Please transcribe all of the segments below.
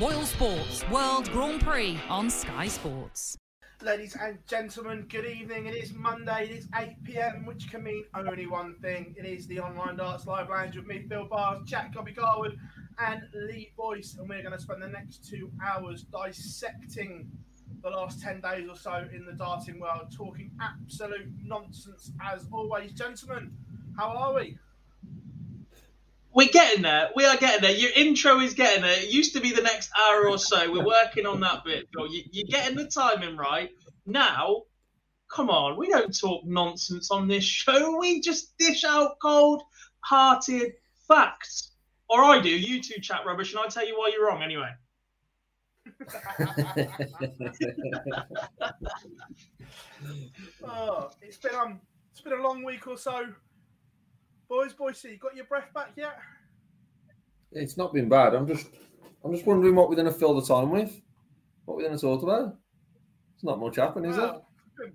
Boyle Sports World Grand Prix on Sky Sports. Ladies and gentlemen, good evening. It is Monday, it is 8 pm, which can mean only one thing. It is the Online Darts Live Lounge with me, Phil Bars, Jack Cobby Garwood, and Lee Boyce. And we're going to spend the next two hours dissecting the last 10 days or so in the darting world, talking absolute nonsense as always. Gentlemen, how are we? We're getting there. We are getting there. Your intro is getting there. It used to be the next hour or so. We're working on that bit. You're getting the timing right. Now, come on. We don't talk nonsense on this show. We just dish out cold hearted facts. Or I do. You two chat rubbish, and I tell you why you're wrong anyway. oh, it's been um, it's been a long week or so. Boys, Boise, you got your breath back yet? It's not been bad. I'm just, I'm just wondering what we're going to fill the time with. What we're going to talk about. It's not much happening, is it? Well, it's been,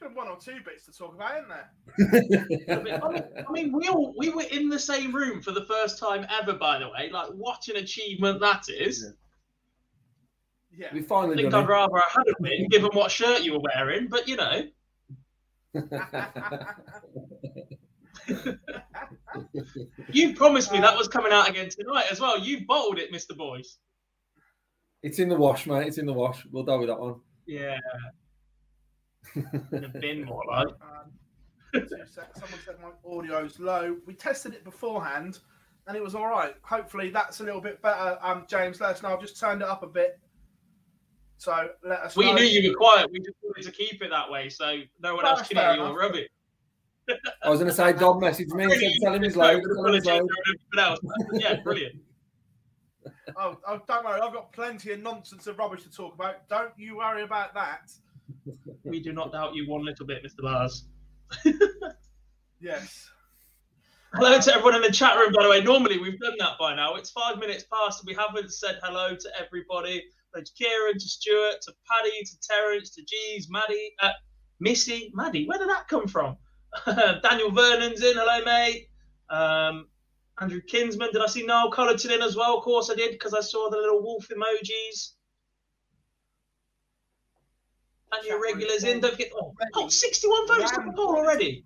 it's one or two bits to talk about, isn't there? I mean, I mean, we all we were in the same room for the first time ever. By the way, like what an achievement that is. Yeah. We finally. I think I'd rather I hadn't been, given what shirt you were wearing. But you know, it. you promised me that was coming out again tonight as well. You bottled it, Mister Boyce. it's in the wash, mate. It's in the wash. We'll deal with that one. Yeah, in a bin more like. Um, two secs. Someone said my audio's low. We tested it beforehand, and it was all right. Hopefully, that's a little bit better. Um, James, let us know. I've just turned it up a bit. So let us We know. knew you were quiet. We just wanted to keep it that way, so no one else can fair hear your enough. rubbish. I was going to say, Dom messaged me and said, tell him he's loud. Tell him he's loud. Yeah, brilliant. Oh, oh, don't worry. I've got plenty of nonsense and rubbish to talk about. Don't you worry about that. We do not doubt you one little bit, Mr. Bars. Yes. Hello to everyone in the chat room, by the way. Normally we've done that by now. It's five minutes past and we haven't said hello to everybody. Hello to Kieran, to Stuart, to Paddy, to Terence, to Jeeves, Maddie, uh, Missy, Maddie. Where did that come from? Daniel Vernon's in. Hello, mate. Um, Andrew Kinsman. Did I see Niall Collerton in as well? Of course I did because I saw the little wolf emojis. And your regulars in. Don't forget. Oh, oh 61 votes for the poll already.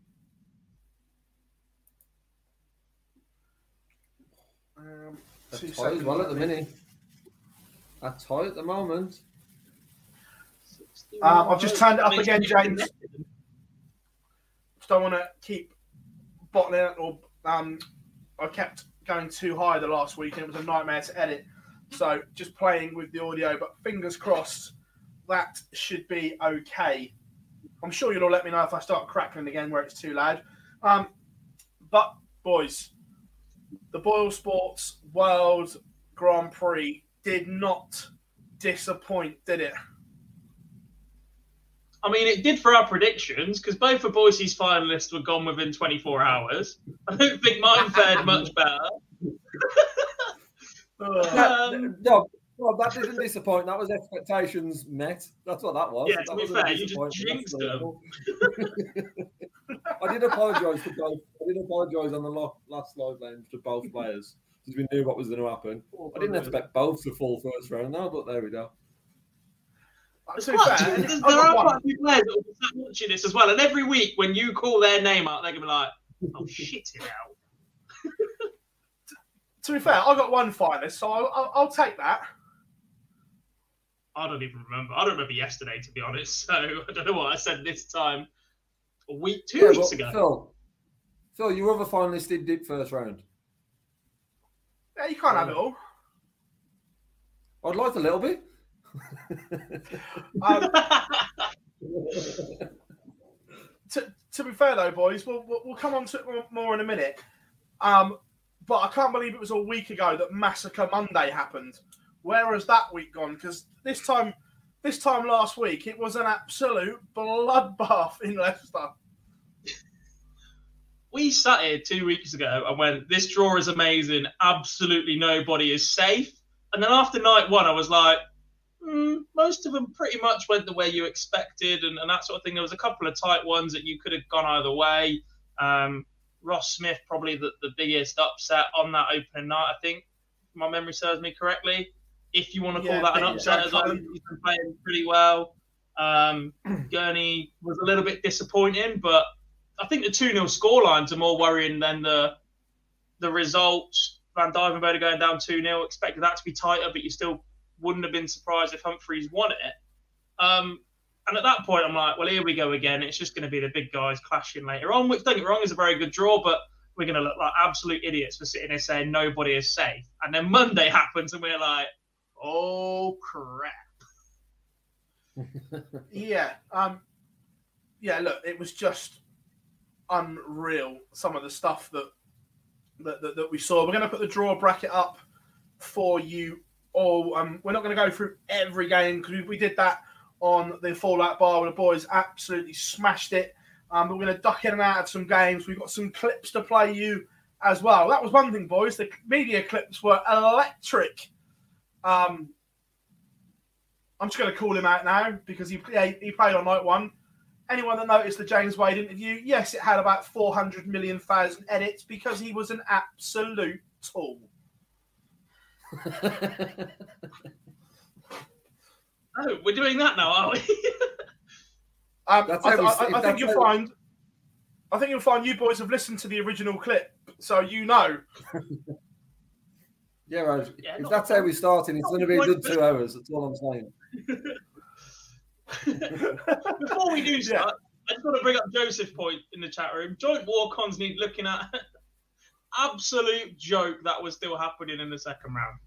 Um, That's two tight well at the I think. minute. That's tight at the moment. Um, I've just turned it up again, James. Don't want to keep bottling it or um, I kept going too high the last week and it was a nightmare to edit. So just playing with the audio, but fingers crossed that should be okay. I'm sure you'll all let me know if I start crackling again where it's too loud. Um, but boys, the Boyle Sports World Grand Prix did not disappoint, did it? I mean, it did for our predictions because both of Boise's finalists were gone within 24 hours. I don't think mine fared much better. Uh, um, no, well, that didn't disappoint. That was expectations met. That's what that was. Yeah, that to be fair, you just jinxed them. I did apologise to both. I did apologise on the last live lane to both players because we knew what was going to happen. I didn't expect both to fall first round now, but there we go fair, there are one. quite a few players that will be sat watching this as well. And every week when you call their name out, they're going to be like, oh, shit it out. To be fair, I got one finalist, so I'll, I'll, I'll take that. I don't even remember. I don't remember yesterday, to be honest. So I don't know what I said this time. A week, two Yeah, weeks ago. Phil, Phil, your other finalist did dip first round. Yeah, you can't have it all. I'd like a little bit. Um, to, to be fair though, boys, we'll, we'll, come on to it more, more in a minute. Um, but I can't believe it was a week ago that Massacre Monday happened. Where has that week gone? Because this time, this time last week, it was an absolute bloodbath in Leicester. we sat here two weeks ago and went, this draw is amazing. Absolutely nobody is safe. And then after night one, I was like, mm, most of them pretty much went the way you expected and, and that sort of thing. There was a couple of tight ones that you could have gone either way. Um, Ross Smith, probably the, the biggest upset on that opening night, I think. if My memory serves me correctly. If you want to call Yeah, that an upset, as well, he's been playing pretty well. Um, Gurney was a little bit disappointing, but I think the 2 0 scorelines are more worrying than the the results. Van Duijvenbode going down 2 0. Expected that to be tighter, but you still wouldn't have been surprised if Humphries won it. Um, and at that point, I'm like, well, here we go again. It's just going to be the big guys clashing later on, which, don't get wrong, is a very good draw, but we're going to look like absolute idiots for sitting here saying nobody is safe. And then Monday happens, and we're like, oh, crap. Yeah. Um, yeah. Look, it was just unreal. Some of the stuff that that, that, that we saw. We're going to put the draw bracket up for you Um, we're not going to go through every game because we, we did that on the Fallout Bar where the boys absolutely smashed it. Um, but we're going to duck in and out of some games. We've got some clips to play you as well. That was one thing, boys. The media clips were electric. Um, I'm just going to call him out now because he, he played on night one. Anyone that noticed the James Wade interview, yes, it had about 400 million thousand edits because he was an absolute tool. Oh, we're doing that now, are we? Um, That's I, how we- I- I think you'll find. I think you'll find you boys have listened to the original clip, so you know. Yeah, right. Yeah, if not- that's how we started, it's going to be a good two hours. That's all I'm saying. Before we do start, I just want to bring up Joseph's point in the chat room. Joint walk ons need looking at. Absolute joke that was still happening in the second round.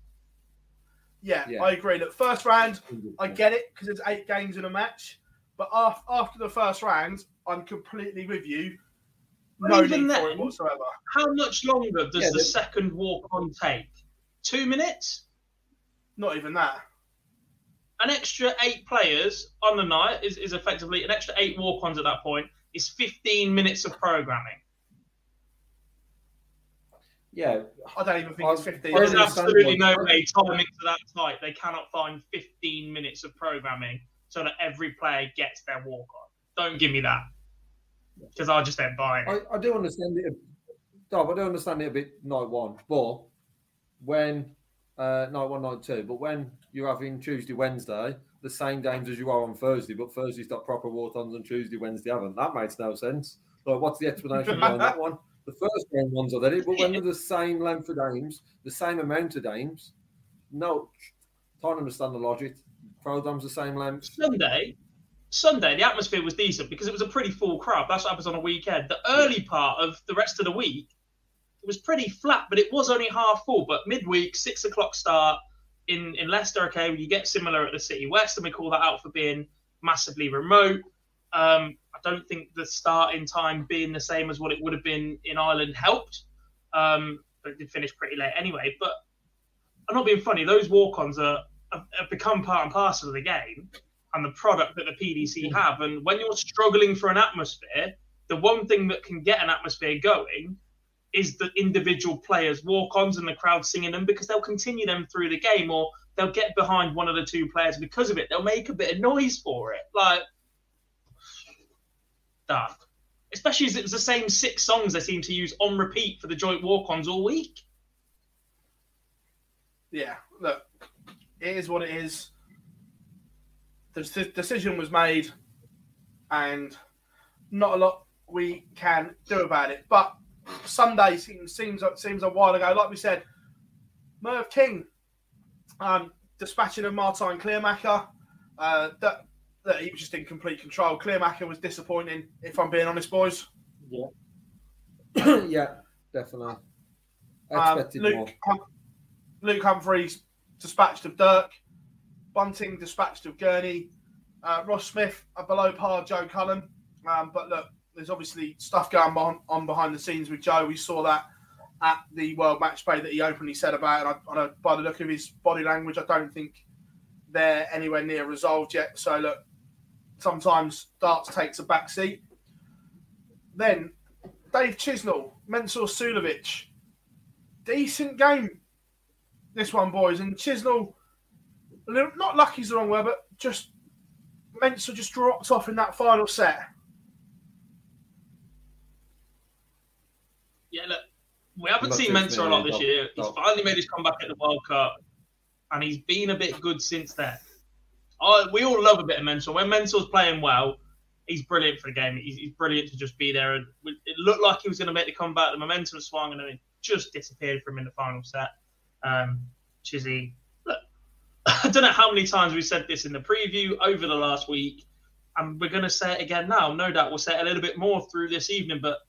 Yeah, Yeah. I agree. Look, first round, I get it because it's eight games in a match. But af- after the first round, I'm completely with you. No even need for then- it whatsoever. How much longer does Yeah, the second walk on take? Two minutes? Not even that. An extra eight players on the night is, is effectively an extra eight walk ons at that point is 15 minutes of programming. Yeah, I don't even think it's 15. There's absolutely no way timing to that tight. They cannot find 15 minutes of programming so that every player gets their walk on. Don't give me that. Because I just don't buy it. I, I do understand it. a- I do understand it a bit night one, but when uh, night one, night two, but when you're having Tuesday, Wednesday, the same games as you are on Thursday, but Thursday's got proper walk-ons and Tuesday, Wednesday haven't. That makes no sense. Like, what's the explanation behind that one? The first game ones are there, but when they're the same length of games, the same amount of games, no, can't understand the logic. Program's the same length. Sunday, Sunday, the atmosphere was decent because it was a pretty full crowd. That's what happens on a weekend. The early part of the rest of the week, it was pretty flat, but it was only half full. But midweek, six o'clock start in, in Leicester, okay, you get similar at the City West, and we call that out for being massively remote. Um, don't think the start in time being the same as what it would have been in Ireland helped. Um, but it did finish pretty late anyway. But I'm not being funny. Those walk-ons are have, have become part and parcel of the game and the product that the PDC have. And when you're struggling for an atmosphere, the one thing that can get an atmosphere going is the individual players' walk-ons and the crowd singing them because they'll continue them through the game, or they'll get behind one of the two players because of it. They'll make a bit of noise for it. Like, Especially as it was the same six songs they seem to use on repeat for the joint walk ons all week. Yeah, look, it is what it is. The decision was made, and not a lot we can do about it. But Sunday seems seems seems a while ago. Like we said, Merv King um, dispatching of Martin Clearmacher. Uh, that that he was just in complete control. Clearmacher was disappointing, if I'm being honest, boys. Yeah. yeah, definitely. Um, Expected Luke, more. Hum- Luke Humphries dispatched of Dirk. Bunting dispatched of Gurney. Uh, Ross Smith, a below par Joe Cullen. Um, but look, there's obviously stuff going on, on behind the scenes with Joe. We saw that at the World Match Play that he openly said about it. And I, I, by the look of his body language, I don't think they're anywhere near resolved yet. So look, sometimes darts takes a back seat. Then Dave Chisnell, Mensur Suljovic, decent game. This one, boys, and Chisnell, a little, not lucky's the wrong word, but just Mensur just dropped off in that final set. Yeah, look, we haven't seen just Mensur a lot this year. He's finally made his comeback at the World Cup, and he's been a bit good since then. I, we all love a bit of Mensur. When Mensur's playing well, he's brilliant for the game. He's, he's brilliant to just be there. And it looked like he was going to make the comeback. The momentum swung, and then it just disappeared from him in the final set. Um, Chizzy, look, I don't know how many times we said this in the preview over the last week, and we're going to say it again now. No doubt we'll say it a little bit more through this evening, but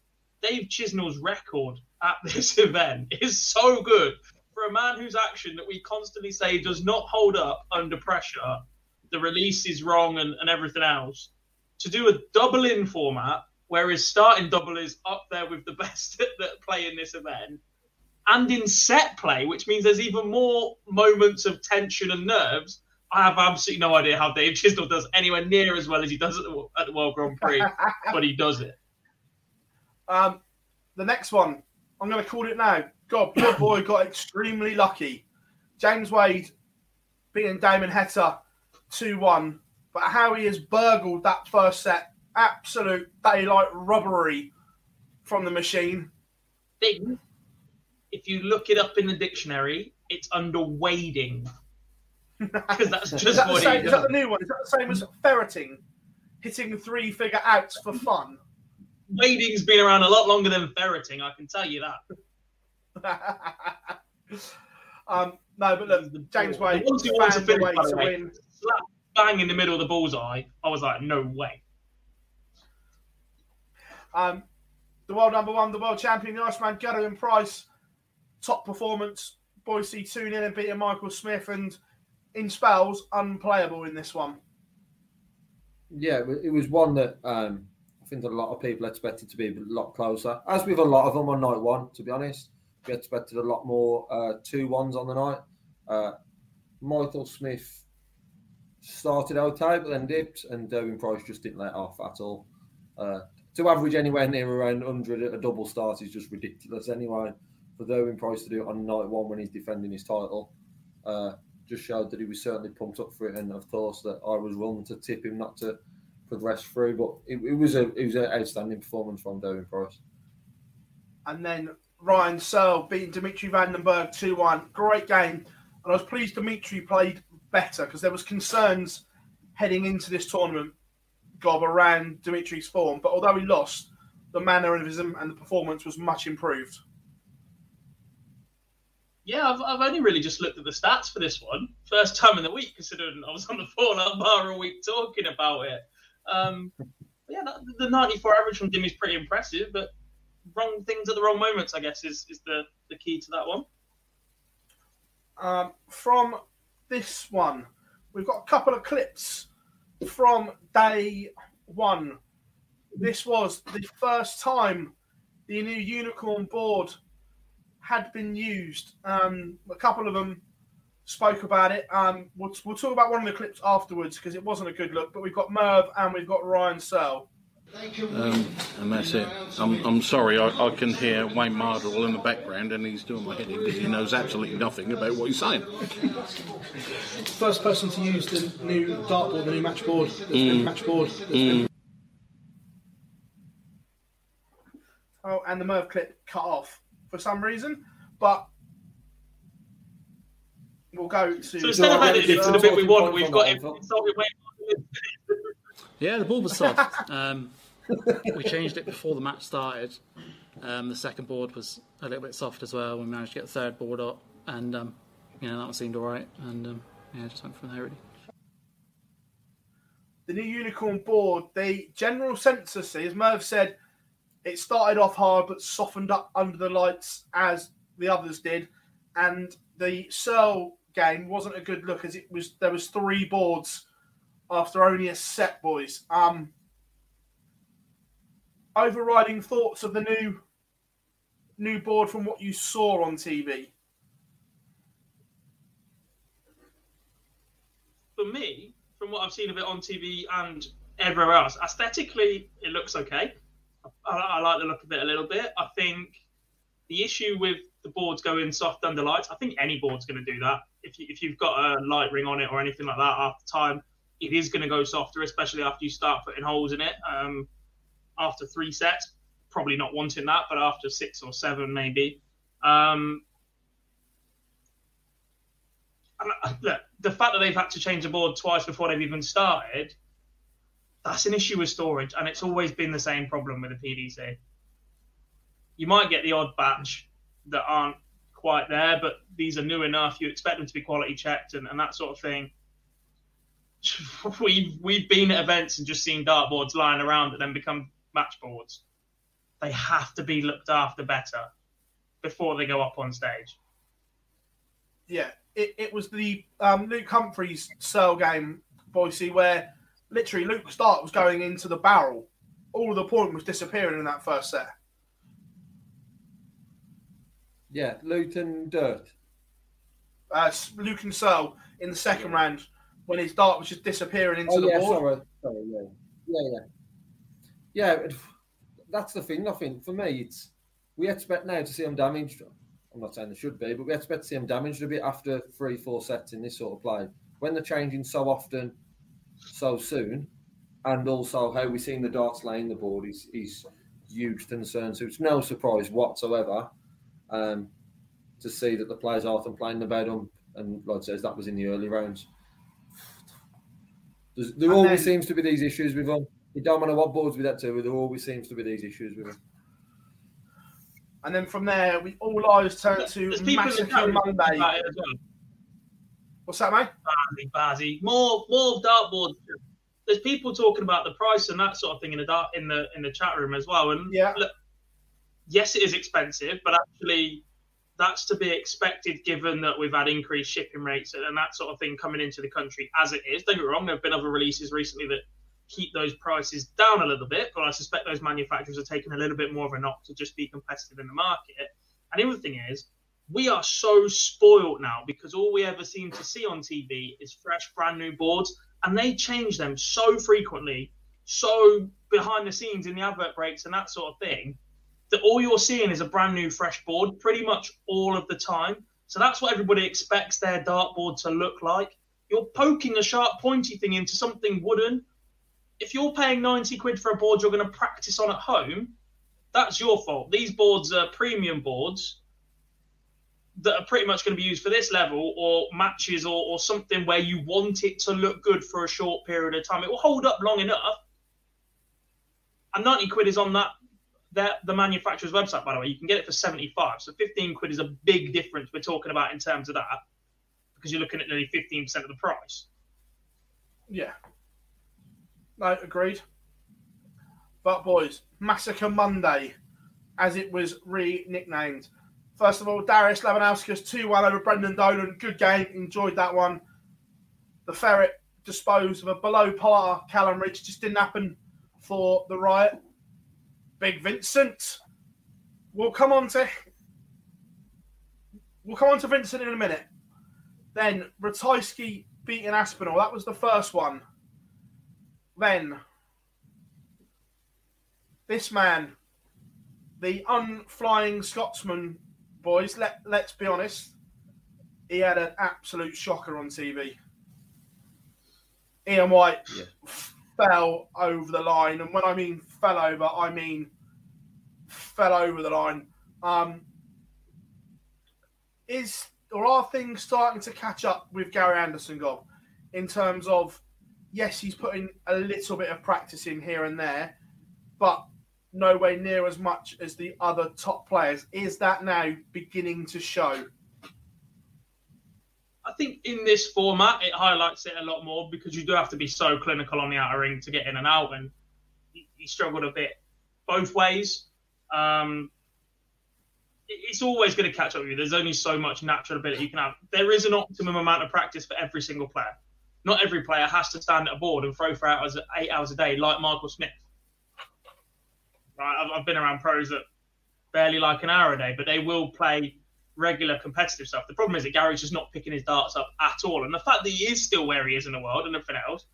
Dave Chisnell's record at this event is so good for a man whose action that we constantly say does not hold up under pressure. The release is wrong and, and everything else. To do a double in format whereas starting double is up there with the best that, that play in this event, and in set play, which means there's even more moments of tension and nerves. I have absolutely no idea how Dave Chisnell does anywhere near as well as he does at the, at the World Grand Prix, but he does it. Um, the next one, I'm going to call it now. God, poor boy got extremely lucky. James Wade beating Damon Heta 2 1. But how he has burgled that first set, absolute daylight robbery from the machine. thing, if you look it up in the dictionary, it's under wading. Because that's Is just that, the what same, is that the new one? Is that the same as ferreting? Hitting three figure outs for fun? Wading's been around a lot longer than ferreting, I can tell you that. um, no, but look, James The Wade ones who want to finish, way by the to way, win. Slap bang in the middle of the bullseye. I was like, no way. Um, the world number one, the world champion, the Iceman, Gerwyn Price, top performance. Boise 2 0 and beating Michael Smith, and in spells, unplayable in this one. Yeah, it was one that um, I think that a lot of people expected to be a lot closer. As with a lot of them on night one, to be honest, we expected a lot more uh, two ones on the night. Uh, Michael Smith started okay, but then dipped, and Gerwyn Price just didn't let off at all. Uh, to average anywhere near around 100 at a double start is just ridiculous anyway. For Gerwyn Price to do it on night one when he's defending his title uh, just showed that he was certainly pumped up for it, and of course that I was wrong to tip him not to progress through. But it, it was a it was an outstanding performance from Gerwyn Price. And then Ryan Searle beating Dimitri Van den Bergh 2 1. Great game. And I was pleased Dimitri played better because there was concerns heading into this tournament, Gob, around Dimitri's form. But although he lost, the mannerism and the performance was much improved. Yeah, I've, I've only really just looked at the stats for this one. First time in the week, considering I was on the phone fallout bar all week talking about it. Um, yeah, that, the 94 average from Dim is pretty impressive, but wrong things at the wrong moments, I guess, is, is the, the key to that one. Um, from this one, we've got a couple of clips from day one. This was the first time the new unicorn board had been used. Um, a couple of them spoke about it. Um, we'll, we'll talk about one of the clips afterwards because it wasn't a good look. But we've got Merv and we've got Ryan Searle. Um, and that's it. I'm, I'm sorry, I, I can hear Wayne Mardle in the background and he's doing my head in because he knows absolutely nothing about what he's saying. First person to use the new dartboard, the new matchboard, the Mm. matchboard. that's Mm. been- Oh, and the Merv clip cut off for some reason, but we'll go to. So instead of editing it to the bit we want, we've got him insulted Wayne Yeah, the ball was soft. um, we changed it before the match started. Um, the second board was a little bit soft as well. We managed to get the third board up, and um, you know that one seemed all right. And um, yeah, just went from there really. the new unicorn board, the general census, as Merv said, it started off hard but softened up under the lights as the others did, and the Searle game wasn't a good look as it was. There was three boards after only a set, boys. Um, overriding thoughts of the new new board from what you saw on TV. for me, from what I've seen of it on TV and everywhere else, aesthetically it looks okay. I, I like the look of it a little bit. I think the issue with the boards going soft under lights, I think any board's going to do that. If, you, if you've got a light ring on it or anything like that after time, it is going to go softer, especially after you start putting holes in it. Um, after three sets, probably not wanting that, but after six or seven, maybe. Um, uh, look, the fact that they've had to change the board twice before they've even started, that's an issue with storage, and it's always been the same problem with the PDC. You might get the odd batch that aren't quite there, but these are new enough. You expect them to be quality checked and, and that sort of thing. We've we've been at events and just seen dartboards lying around that then become match boards. They have to be looked after better before they go up on stage. Yeah, it, it was the um, Luke Humphries Searle game, Boise, where literally Luke Start was going into the barrel. All of the point was disappearing in that first set. Yeah, Luton Dirt. Uh, Luke and Searle in the second round when his dart was just disappearing into Oh the yeah, board. sorry, sorry, yeah, yeah, yeah, yeah. it- That's the thing. Nothing for me. It's we expect now to see them damaged. I'm not saying they should be, but we expect to see them damaged a bit after three, four sets in this sort of play. When they're changing so often, so soon, and also how we're seeing the darts laying the board is is huge concern. So it's no surprise whatsoever um, to see that the players are often playing the bed on, and I says, that was in the early rounds. There's, there And always then- seems to be these issues with them. You don't matter what boards we get to, there always seems to be these issues with them. And then from there, we all eyes turned to There's people in the chat Massacre Monday. about it as well. What's that, mate? Bazzy, Bazzy. More, more dartboards. There's people talking about the price and that sort of thing in the dart in the in the chat room as well. And Yeah. look, yes, it is expensive, but actually, that's to be expected given that we've had increased shipping rates and that sort of thing coming into the country as it is. Don't get me wrong, there have been other releases recently that keep those prices down a little bit, but I suspect those manufacturers are taking a little bit more of a knock to just be competitive in the market. And the other thing is, we are so spoiled now because all we ever seem to see on TV is fresh, brand new boards, and they change them so frequently, so behind the scenes in the advert breaks and that sort of thing, that all you're seeing is a brand new, fresh board pretty much all of the time. So that's what everybody expects their dartboard to look like. You're poking a sharp, pointy thing into something wooden. If you're paying 90 quid for a board you're going to practice on at home, that's your fault. These boards are premium boards that are pretty much going to be used for this level or matches or, or something where you want it to look good for a short period of time. It will hold up long enough. And 90 quid is on that, the manufacturer's website, by the way. You can get it for 75. So 15 quid is a big difference we're talking about in terms of that because you're looking at nearly 15% of the price. Yeah. No, agreed. But boys, Massacre Monday, as it was re-nicknamed. First of all, Darius Labanauskas 2-1 over Brendan Dolan. Good game. Enjoyed that one. The Ferret disposed of a below par Callan Rydz. Just didn't happen for the Riot. Big Vincent. We'll come on to we'll come on to Vincent in a minute. Then Ratajski beating Aspinall. That was the first one. Then this man, the unflying Scotsman, boys. Let let's be honest, he had an absolute shocker on TV. Ian White Yeah. fell over the line, and when I mean fell over, I mean fell over the line. Um, is or are things starting to catch up with Gary Anderson, Gob, in terms of yes, he's putting a little bit of practice in here and there, but nowhere near as much as the other top players. Is that now beginning to show? I think in this format, it highlights it a lot more because you do have to be so clinical on the outer ring to get in and out, and he, struggled a bit both ways. Um, it's always going to catch up with you. There's only so much natural ability you can have. There is an optimum amount of practice for every single player. Not every player has to stand at a board and throw for hours, eight hours a day, like Michael Smith. Right, I've, I've been around pros that barely like an hour a day, but they will play regular competitive stuff. The problem is that Gary's just not picking his darts up at all. And the fact that he is still where he is in the world and everything else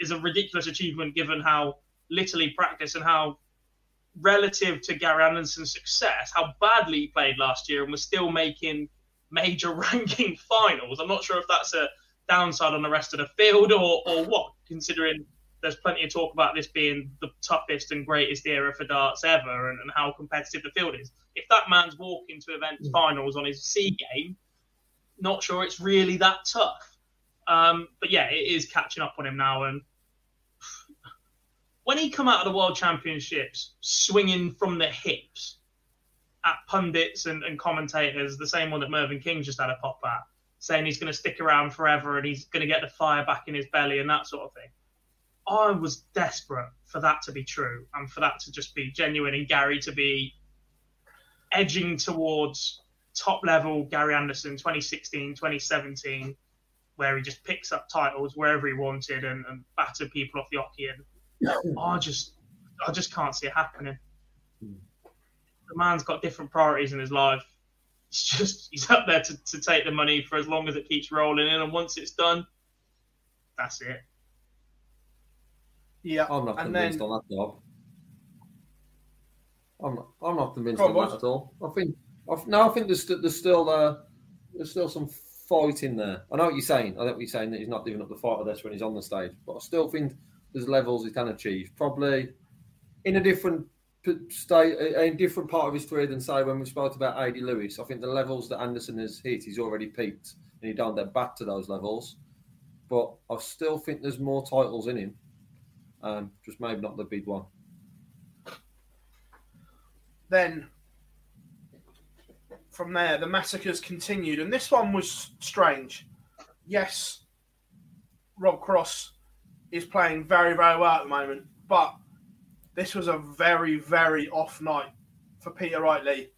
is a ridiculous achievement given how little he practiced and how relative to Gary Anderson's success, how badly he played last year and was still making major ranking finals. I'm not sure if that's a downside on the rest of the field or, or what, considering there's plenty of talk about this being the toughest and greatest era for darts ever and, and how competitive the field is. If that man's walking to events finals on his C game, not sure it's really that tough. Um, but yeah, it is catching up on him now. And when he come out of the World Championships swinging from the hips at pundits and, and commentators, the same one that Mervyn King just had a pop at, saying he's going to stick around forever and he's going to get the fire back in his belly and that sort of thing. I was desperate for that to be true and for that to just be genuine and Gary to be edging towards top level Gary Anderson 2016, 2017, where he just picks up titles wherever he wanted and, and battered people off the oche. And I just, I just can't see it happening. Hmm. The man's got different priorities in his life. He's just, he's up there to, to take the money for as long as it keeps rolling in, and once it's done, that's it. Yeah, I'm not and convinced then on that job. I'm not, I'm not convinced on, on that at all. I think I, no, I think there's there's still uh, there's still some fight in there. I know what you're saying. I know what you're saying that he's not giving up the fight of this when he's on the stage, but I still think there's levels he can achieve. Probably in a different state, a different part of his career than say when we spoke about AD Lewis. I think the levels that Anderson has hit, he's already peaked, and he don't get back to those levels. But I still think there's more titles in him. Um, just maybe not the big one. then from there, the massacres continued, and this one was strange. Yes, Rob Cross is playing very, very well at the moment, but this was a very, very off night for Peter Wrightley.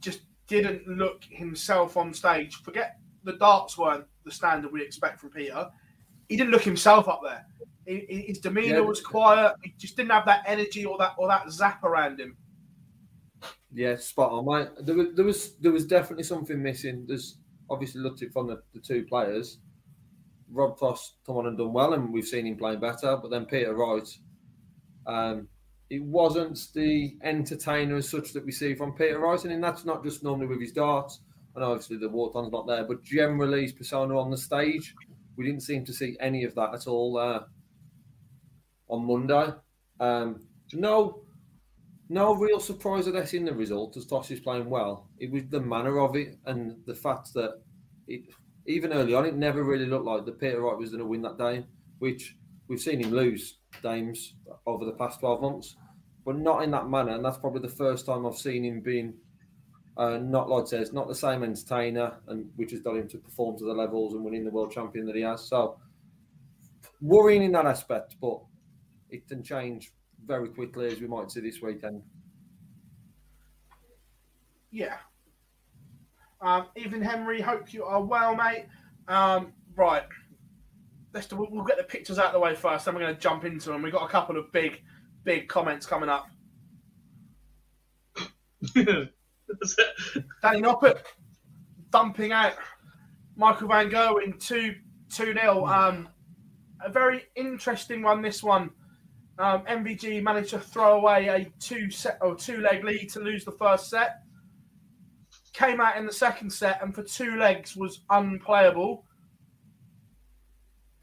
Just didn't look himself on stage. Forget the darts weren't the standard we expect from Peter. He didn't look himself up there. He- he- His demeanour Yeah. was quiet. He just didn't have that energy or that or that zap around him. Yeah, spot on, mate. There was there was there was definitely something missing. There's obviously looked at from the, the two players. Rob Cross come on and done well, and we've seen him playing better. But then Peter Wright, um, it wasn't the entertainer as such that we see from Peter Wright, and that's not just normally with his darts. And obviously the walk-on's not there, but generally his persona on the stage, we didn't seem to see any of that at all uh, on Monday. Um, no, no real surprise at us in the result as Tosh is playing well. It was the manner of it and the fact that it, even early on, it never really looked like the Peter Wright was going to win that game, which we've seen him lose games over the past 12 months, but not in that manner. And that's probably the first time I've seen him being uh, not like says, not the same entertainer, and which has done him to perform to the levels and winning the world champion that he has. So worrying in that aspect, but it can change very quickly as we might see this weekend. Yeah. Um, Even Henry, hope you are well, mate. Um, right. Let's do, we'll, get the pictures out of the way first, then we're going to jump into them. We've got a couple of big, big comments coming up. Danny Noppert dumping out Michael Van Gerwen 2 2 0. Um, a very interesting one, this one. Um, MVG managed to throw away a two set or two leg lead to lose the first set. Came out in the second set and for two legs was unplayable.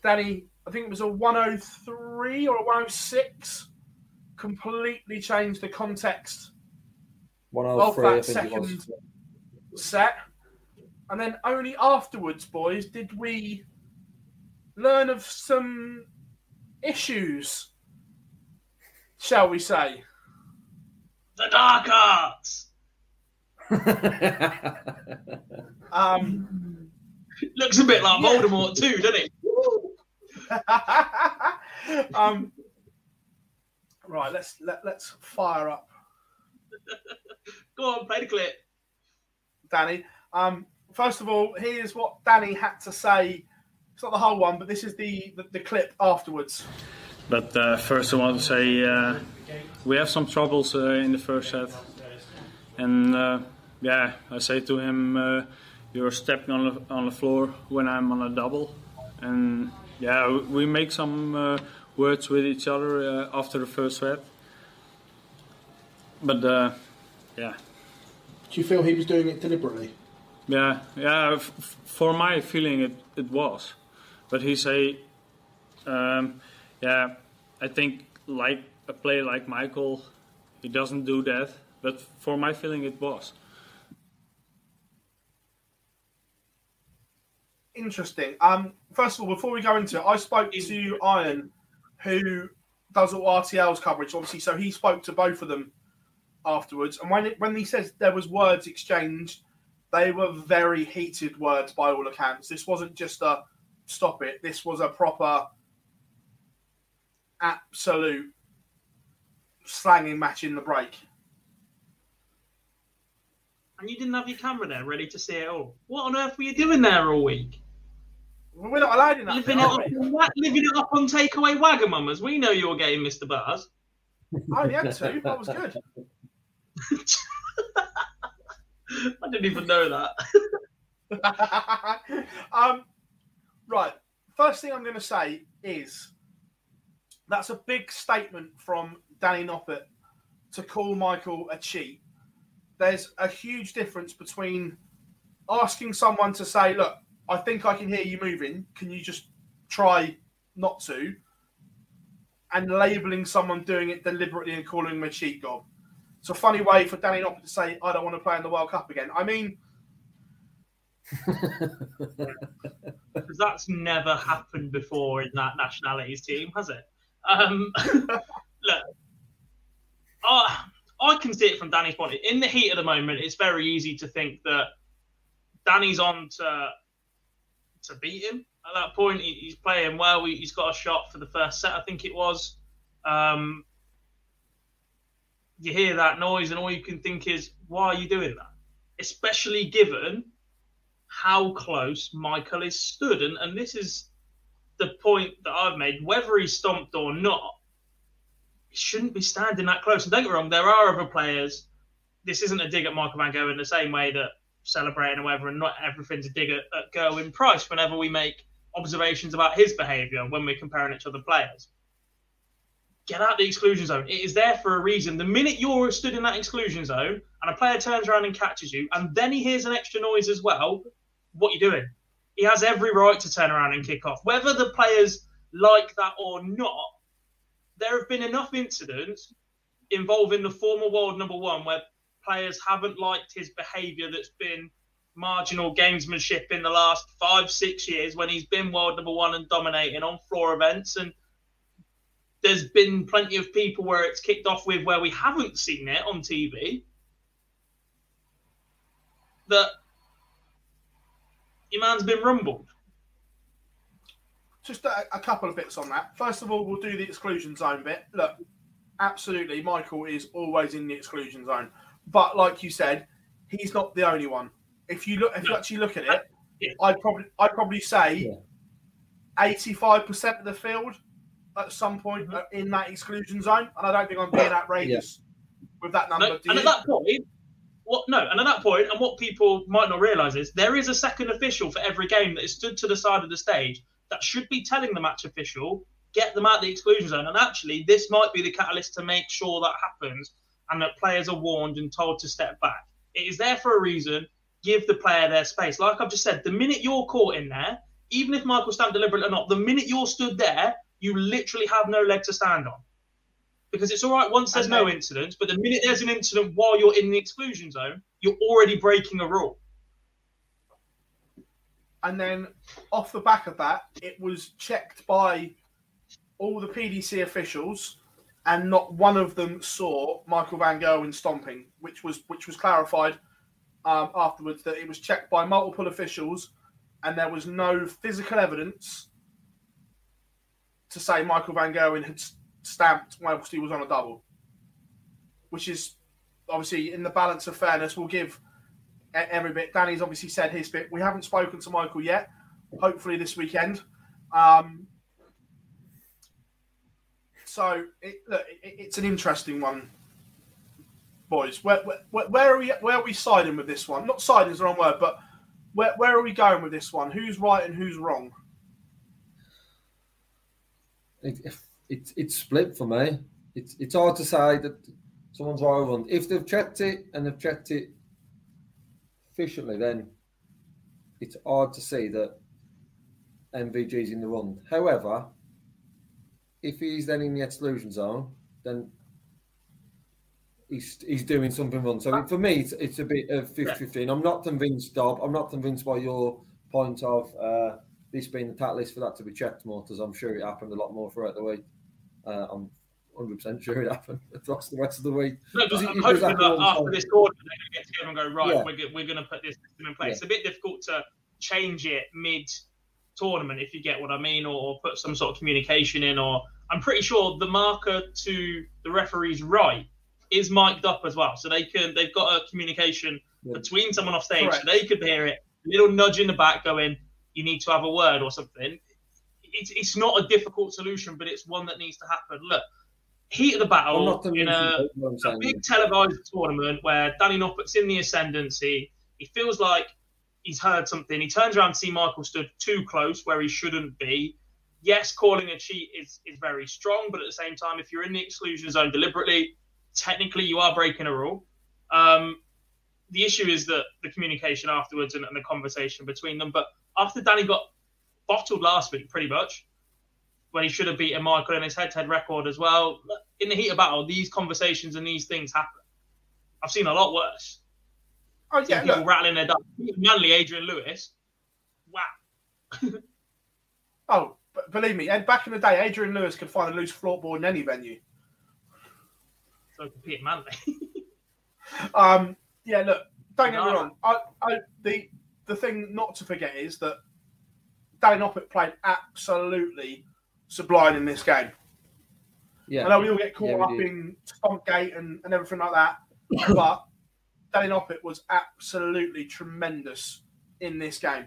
Danny, I think it was a 103 or a 106. Completely changed the context of that think it was. second set. And then only afterwards, boys, did we learn of some issues, shall we say? The dark arts. Um, Looks a bit like Yeah. Voldemort too, doesn't it? um, right, let's let, let's fire up Go on, play the clip. Danny. Um, first of all, here's what Danny had to say. It's not the whole one, but this is the the, the clip afterwards. But uh, first, I want to say uh, we have some troubles uh, in the first set, and uh, yeah, I say to him, uh, "You're stepping on the on the floor when I'm on a double," and yeah, we- make some uh, words with each other uh, after the first set. But uh, yeah, Do you feel he was doing it deliberately? yeah, yeah. F- for my feeling, it, it was, but he say, um, yeah, I think like a player like Michael, he doesn't do that. But for my feeling, it was. Interesting. Um, first of all, before we go into it, I spoke to Iron, who does all RTL's coverage, obviously. So he spoke to both of them afterwards, and when it, when he says there was words exchanged, they were very heated words by all accounts. This wasn't just a stop it. This was a proper, absolute slanging match in the break. And you didn't have your camera there ready to see it all. What on earth were you doing there all week? We're not allowed in that. Living it, up, on, living it up on takeaway Wagamamas. We know you're getting Mr. Bars. I only had two. That was good. I didn't even know that. um, right. First thing I'm going to say is that's a big statement from Danny Noppert to call Michael a cheat. There's a huge difference between asking someone to say, "Look, I think I can hear you moving. Can you just try not to?" and labeling someone doing it deliberately and calling them a cheat gob. It's a funny way for Danny Noppert to say, "I don't want to play in the World Cup again." I mean. Because that's never happened before in that nationalities team, has it? Um, look, I, I can see it from Danny's point. In the heat of the moment, it's very easy to think that Danny's on to to beat him. At that point, he, he's playing well. He, he's got a shot for the first set, I think it was. Um, you hear that noise, and all you can think is, why are you doing that? Especially given how close Michael is stood. And, and this is the point that I've made. Whether he's stomped or not, he shouldn't be standing that close. And don't get me wrong, there are other players. This isn't a dig at Michael Van Gogh in the same way that celebrating or whatever, and not everything's a dig at, at Gerwyn Price whenever we make observations about his behaviour when we're comparing each other players. Get out the exclusion zone. It is there for a reason. The minute you're stood in that exclusion zone and a player turns around and catches you, and then he hears an extra noise as well, what are you doing? He has every right to turn around and kick off. Whether the players like that or not, there have been enough incidents involving the former world number one where players haven't liked his behaviour that's been marginal gamesmanship in the last five, six years when he's been world number one and dominating on floor events. And there's been plenty of people where it's kicked off with where we haven't seen it on TV. That your man's been rumbled. Just a, a couple of bits on that. First of all, we'll do the exclusion zone bit. Look, absolutely, Michael is always in the exclusion zone, but like you said, he's not the only one. If you look, if you actually look at it, I'd probably, I'd probably say, eighty-five percent of the field at some point mm-hmm. are in that exclusion zone, and I don't think I'm being outrageous with that number. No, and you? at that point, what? No, and at that point, and what people might not realise is there is a second official for every game that is stood to the side of the stage that should be telling the match official get them out of the exclusion zone. And actually, this might be the catalyst to make sure that happens and that players are warned and told to step back. It is there for a reason. Give the player their space. Like I've just said, the minute you're caught in there, even if Michael stamped deliberate or not, the minute you're stood there, you literally have no leg to stand on. Because it's all right once there's no incident, but the minute there's an incident while you're in the exclusion zone, you're already breaking a rule. And then off the back of that, it was checked by all the PDC officials, and not one of them saw Michael Van Gerwen stomping, which was which was clarified um, afterwards that it was checked by multiple officials, and there was no physical evidence to say Michael Van Gerwen had stamped whilst he was on a double, which is obviously in the balance of fairness. We'll give every bit. Danny's obviously said his bit. We haven't spoken to Michael yet. Hopefully this weekend. Um, so it, look, it, it's an interesting one, boys. Where, where, where, are we? Where are we siding with this one? Not siding is the wrong word, but where, where are we going with this one? Who's right and who's wrong? It, it, it's split for me. It's it's hard to say that someone's right or wrong. If they've checked it and they've checked it efficiently, then it's hard to see that MVG's in the run. However, if he's then in the exclusion zone, then he's he's doing something wrong. So for me, it's, it's a bit of 50 I'm not convinced, Dob. I'm not convinced by your point of uh, this being the catalyst for that to be checked more, because I'm sure it happened a lot more throughout the week. Uh, I'm 100% sure it happened across the rest of the week. No, it- I'm it hoping that after time. this tournament, they're going to get together and go, right, Yeah. we're, we're going to put this system in place. Yeah. It's a bit difficult to change it mid tournament, if you get what I mean, or, or put some sort of communication in. Or I'm pretty sure the marker to the referee's right is mic'd up as well, so they can they've got a communication between someone off stage, Correct. so they could hear it. A little nudge in the back, going, "You need to have a word" or something. It's it's not a difficult solution, but it's one that needs to happen. Look, heat of the I'm battle not in convinced a of what a big televised tournament where Danny Noppert's in the ascendancy. He feels like he's heard something. He turns around to see Michael stood too close where he shouldn't be. Yes, calling a cheat is, is very strong, but at the same time, if you're in the exclusion zone deliberately, technically you are breaking a rule. Um, the issue is that the communication afterwards and, and the conversation between them. But after Danny got bottled last week, pretty much, when he should have beaten Michael in his head-to-head record as well. In the heat of battle, these conversations and these things happen. I've seen a lot worse. Oh yeah, people look, rattling their dice. Manly Adrian Lewis. Wow. oh, b- believe me, and back in the day, Adrian Lewis could find a loose floorboard in any venue. So could Peter Manley. Um, yeah, look, don't get me wrong. I, I, the the thing not to forget is that Danny Noppert played absolutely sublime in this game. Yeah. I know we all get caught Yeah, up did. in Stompgate and, and everything like that, but Danny Noppert was absolutely tremendous in this game.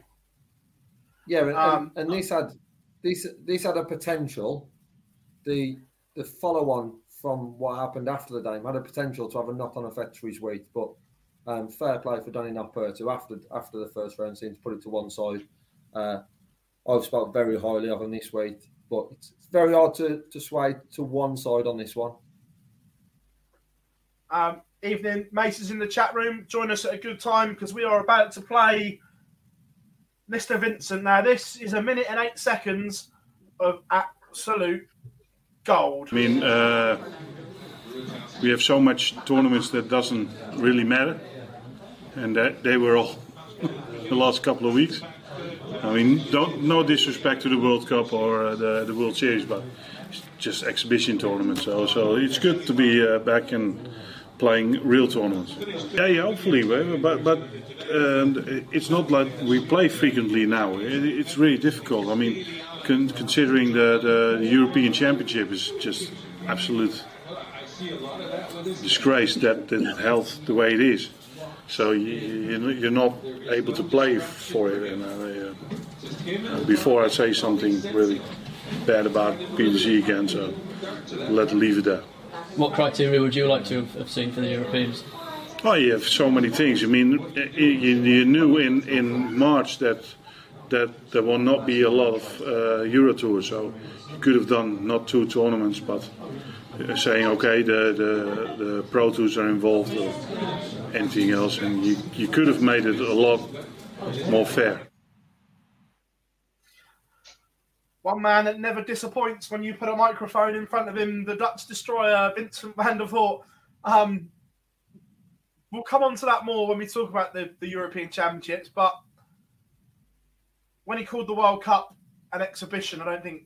Yeah, and, Um, and, and this had this this had a potential. The the follow on from what happened after the game had a potential to have a knock on effect for his week, but um, fair play for Danny Noppert to after after the first round seemed to put it to one side. Uh, I've spoke very highly of him this week, but it's, it's very hard to, to sway to one side on this one. Um, evening, Mason's in the chat room. Join us at a good time because we are about to play Mr. Vincent. Now, this is a minute and eight seconds of absolute gold. I mean, uh, we have so much tournaments that doesn't really matter, and that they were all the last couple of weeks. I mean, don't, no disrespect to the World Cup or uh, the the World Series, but it's just exhibition tournaments. So, so it's good to be uh, back and playing real tournaments. Yeah, yeah, hopefully, but but um, it's not like we play frequently now. It, it's really difficult. I mean, con- considering the, the the European Championship is just absolute disgrace that that held the way it is. So you, you- you're not able to play for it. And uh, before I say something really bad about PDC again, so let's leave it there. What criteria would you like to have, seen for the Europeans? Oh, you have so many things. I mean, you, you knew in, in March that that there will not be a lot of uh, Euro Tour. So you could have done not two tournaments, but uh, saying okay, the, the the Pro Tours are involved or anything else, and you you could have made it a lot more fair. One man that never disappoints when you put a microphone in front of him, the Dutch destroyer, Vincent van der Voort. Um, we'll come on to that more when we talk about the, the European Championships. But when he called the World Cup an exhibition, I don't think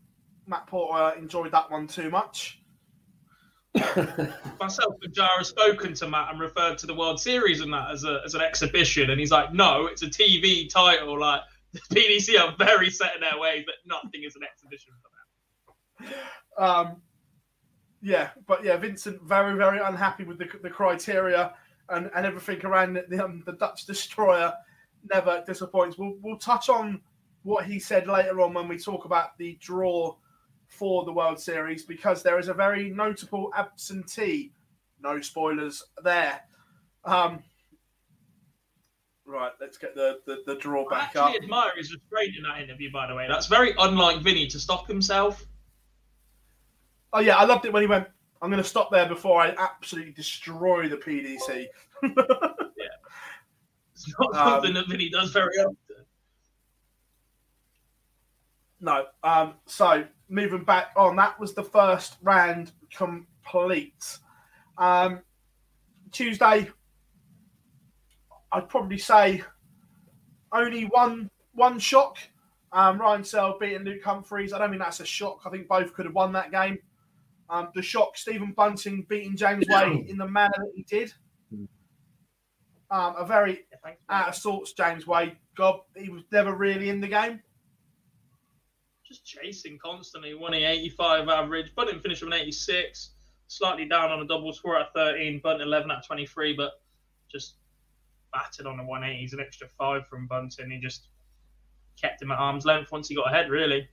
Matt Porter enjoyed that one too much. Myself and Jar have spoken to Matt and referred to the World Series and that as, a, as an exhibition, and he's like, "No, it's a TV title. Like the PDC are very set in their ways that nothing is an exhibition for them." Um, yeah, but yeah, Vincent very very unhappy with the, the criteria and, and everything around the, um, the Dutch destroyer. Never disappoints. We'll we'll touch on what he said later on when we talk about the draw for the World Series because there is a very notable absentee. No spoilers there. Um, right, let's get the, the, the draw I back actually up. admire his restraint in that interview, by the way. That's very unlike Vinny to stop himself. Oh yeah, I loved it when he went. I'm going to stop there before I absolutely destroy the PDC. Yeah. It's not Um, something that Vinny does very often. No. Um, so moving back on, that was the first round complete. Um, Tuesday, I'd probably say only one one shock. Um, Ryan Searle beating Luke Humphries. I don't think that's a shock. I think both could have won that game. Um, the shock, Stephen Bunting beating James Wade in the manner that he did. Um, a very out of sorts James Wade. God, he was never really in the game. Just chasing constantly, winning 85 average. Bunting finished with an 86, slightly down on a double score at 13, Bunting 11 at 23, but just battered on the 180s, an extra five from Bunting. He just kept him at arm's length once he got ahead, really.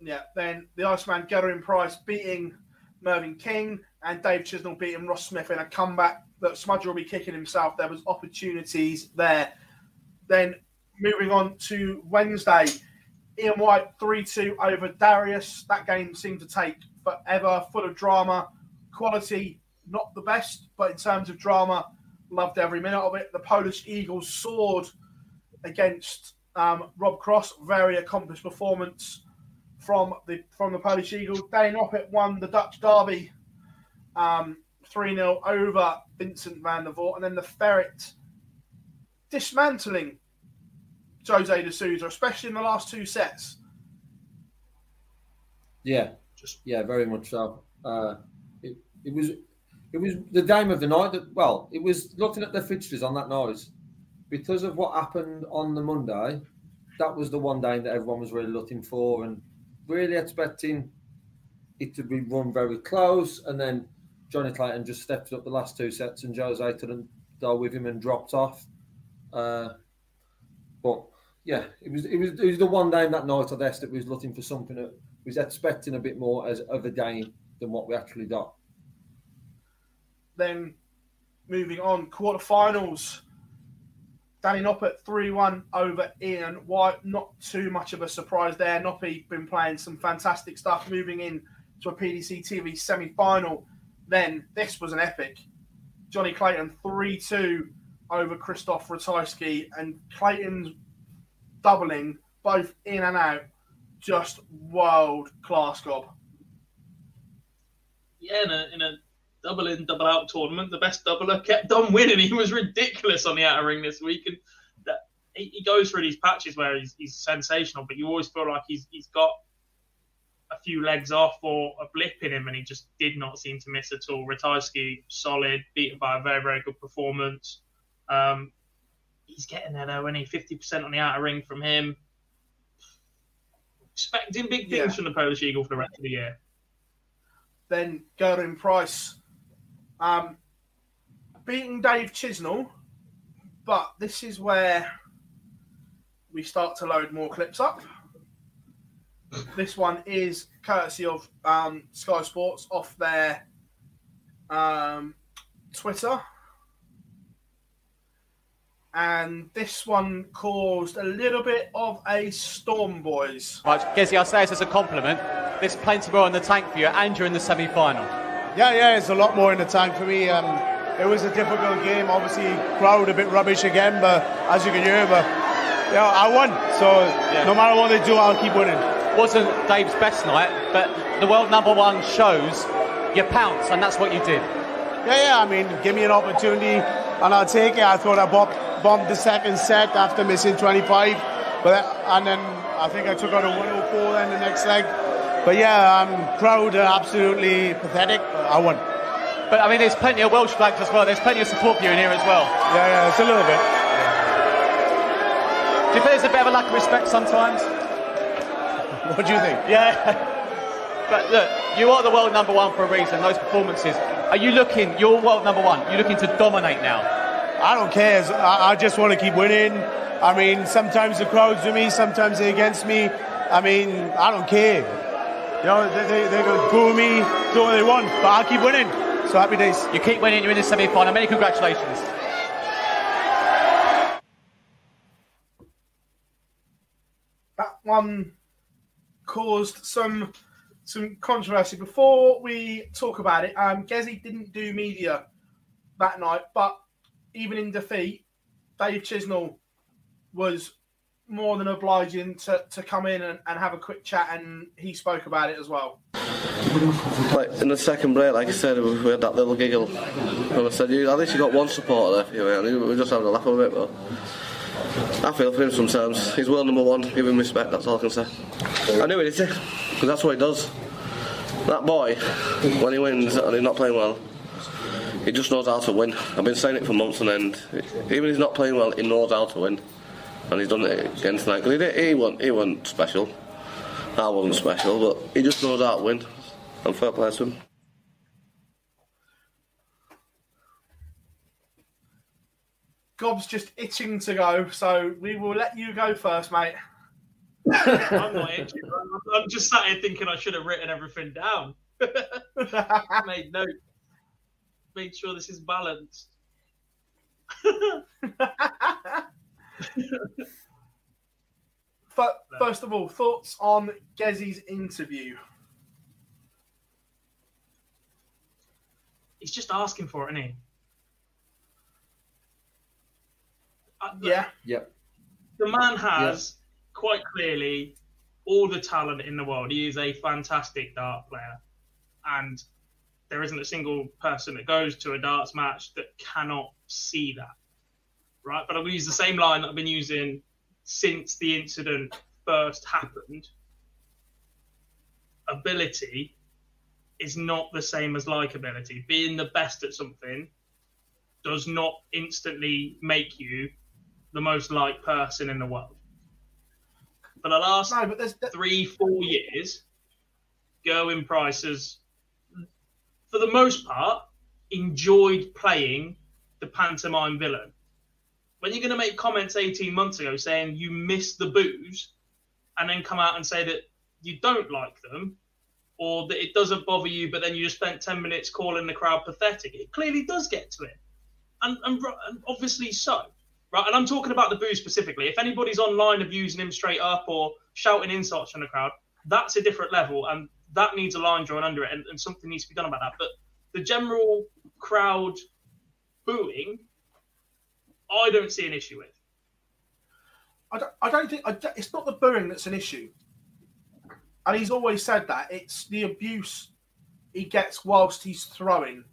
Yeah, then the Iceman Gerwyn Price beating Mervyn King and Dave Chisnall beating Ross Smith in a comeback that Smudger will be kicking himself. There was opportunities there. Then moving on to Wednesday, Ian White 3-2 over Darius. That game seemed to take forever, full of drama. Quality, not the best, but in terms of drama, loved every minute of it. The Polish Eagles soared against um, Rob Cross. Very accomplished performance from the from the Polish Eagles. Danny Noppert won the Dutch Derby um, 3 0 over Vincent van der Voort. And then the Ferret dismantling Jose de Sousa, especially in the last two sets. Yeah, yeah, very much so. Uh, it, it was it was the game of the night. That well, it was looking at the fixtures on that night because of what happened on the Monday. That was the one day that everyone was really looking for and really expecting it to be run very close. And then Johnny Clayton just stepped up the last two sets, and Jose couldn't go with him and dropped off. Uh, but yeah, it was it was it was the one game that night I guess that was looking for something that was expecting a bit more as of a game than what we actually got. Then moving on, quarterfinals. Danny Noppert 3 1 over Ian White. Not too much of a surprise there. Noppy been playing some fantastic stuff, moving in to a PDC TV semi final. Then this was an epic. Johnny Clayton 3 2 over Krzysztof Ratajski, and Clayton's doubling both in and out. Just world class gob. Yeah, in a, in a double in, double out tournament, the best doubler kept on winning. He was ridiculous on the outer ring this week. And that, he, he goes through these patches where he's, he's sensational, but you always feel like he's, he's got a few legs off or a blip in him, and he just did not seem to miss at all. Ratajski, solid, beaten by a very, very good performance. Um, he's getting there though, when he 50% on the outer ring from him. Expecting big things Yeah. from the Polish Eagle for the rest of the year. then Gerwyn Price um, beating Dave Chisnall. But this is where we start to load more clips up. This one is courtesy of um, Sky Sports off their um, Twitter. and this one caused a little bit of a storm, boys. Right, Gezi, I'll say this as a compliment. There's plenty more in the tank for you, and you're in the semi-final. Yeah, yeah, it's a lot more in the tank for me. Um, it was a difficult game. Obviously, crowd a bit rubbish again, but as you can hear, but yeah, I won. So no matter what they do, I'll keep winning. Wasn't Dave's best night, but the world number one shows you pounce, and that's what you did. Yeah, yeah. I mean, give me an opportunity, and I'll take it. I thought I bombed, bombed the second set after missing 25, but and then I think I took out a 104 then the next leg. But yeah, I'm proud, uh, absolutely pathetic. I won. But I mean, there's plenty of Welsh flags as well. There's plenty of support for you in here as well. Yeah, yeah, it's a little bit. Do you feel there's a bit of a lack of respect sometimes? What do you think? Yeah. But look, you are the world number one for a reason. Those performances. Are you looking? You're world number one. You're looking to dominate now. I don't care. I, I just want to keep winning. I mean, sometimes the crowd's with me, sometimes they're against me. I mean, I don't care. You know, they, they, they're going boo me, do what they want, but I'll keep winning. So happy days. You keep winning. You're in the semi-final. Many congratulations. That one caused some some controversy. Before we talk about it, um, Gezi didn't do media that night, but even in defeat, Dave Chisnall was more than obliging to, to come in and, and have a quick chat, and he spoke about it as well. Like in the second break, like I said, we had that little giggle. And I said, you, at least you got one supporter there you, were just having a laugh of it, but I feel for him sometimes. He's world number one. Give him respect. That's all I can say. I knew it, because that's what he does. That boy, when he wins and he's not playing well, he just knows how to win. I've been saying it for months on end. Even if he's not playing well, he knows how to win, and he's done it again tonight. Because he, did- he wasn't, he wasn't special. I wasn't special, but he just knows how to win. And fair play to him. Gob's just itching to go, so we will let you go first, mate. I'm not itching. I'm, I'm just sat here thinking I should have written everything down. Made note. Made sure this is balanced. But first of all, thoughts on Gezi's interview? He's just asking for it, isn't he? Uh, Yeah. Yep. The man has quite clearly all the talent in the world. He is a fantastic dart player, and there isn't a single person that goes to a darts match that cannot see that. Right? But I'm going to use the same line that I've been using since the incident first happened. Ability is not the same as likability. Being the best at something does not instantly make you the most liked person in the world. For the last three, four years, Gerwyn Price has, for the most part, enjoyed playing the pantomime villain. When you're going to make comments 18 months ago saying you miss the booze and then come out and say that you don't like them or that it doesn't bother you, but then you just spent 10 minutes calling the crowd pathetic, it clearly does get to him. And, and, and obviously so. Right, and I'm talking about the booze specifically. If anybody's online abusing him straight up or shouting insults from the crowd, that's a different level, and that needs a line drawn under it, and, and something needs to be done about that. But the general crowd booing, I don't see an issue with. I don't, I don't think I don't- it's not the booing that's an issue, and he's always said that it's the abuse he gets whilst he's throwing.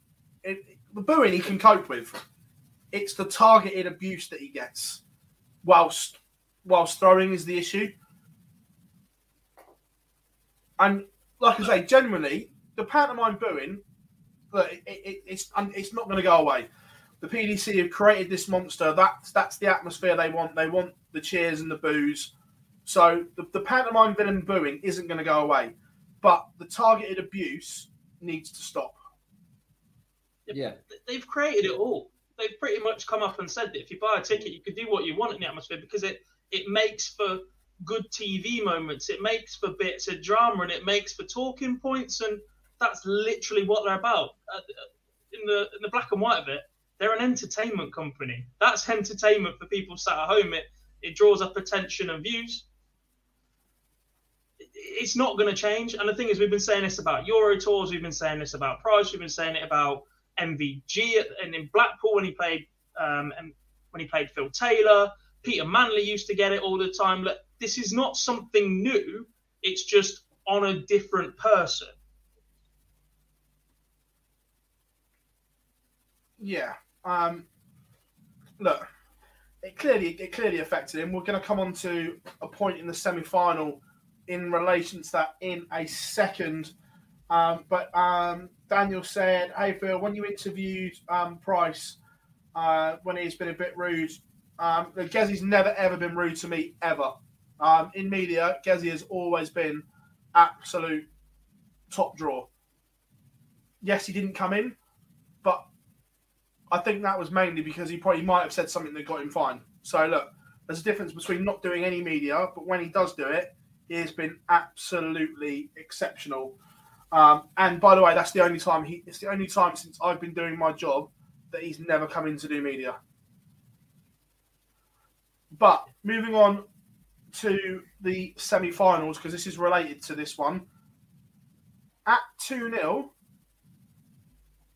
It, the booing he can cope with. It's the targeted abuse that he gets whilst whilst throwing is the issue. And like I say, generally the pantomime booing, look, it, it, it's it's not going to go away. The PDC have created this monster. That's that's the atmosphere they want. They want the cheers and the boos. So the, the pantomime villain booing isn't going to go away, but the targeted abuse needs to stop. Yeah. They've created it all. They've pretty much come up and said that if you buy a ticket, you could do what you want in the atmosphere because it it makes for good TV moments. It makes for bits of drama and it makes for talking points, and that's literally what they're about. Uh, in the in the black and white of it, They're an entertainment company. That's entertainment for people sat at home. It it draws up attention and views. It's not going to change. And the thing is, we've been saying this about Euro tours. We've been saying this about Price. We've been saying it about MVG and in Blackpool when he played um, and when he played Phil Taylor. Peter Manley used to get it all the time. Look, this is not something new. It's just on a different person. Yeah. Um, look, it clearly it clearly affected him. We're going to come on to a point in the semi final in relation to that in a second. Um, but um, Daniel said, "Hey Phil, when you interviewed um, Price, uh, when he's been a bit rude, um, Gezzy's never ever been rude to me ever. Um, in media, Gezzy has always been absolute top draw. Yes, he didn't come in, I think that was mainly because he probably might have said something that got him fined. So look, there's a difference between not doing any media, but when he does do it, he has been absolutely exceptional. Um, and by the way, that's the only time he. It's the only time since I've been doing my job that he's never come in to do media. But moving on to the semi-finals because this is related to this one. At two 0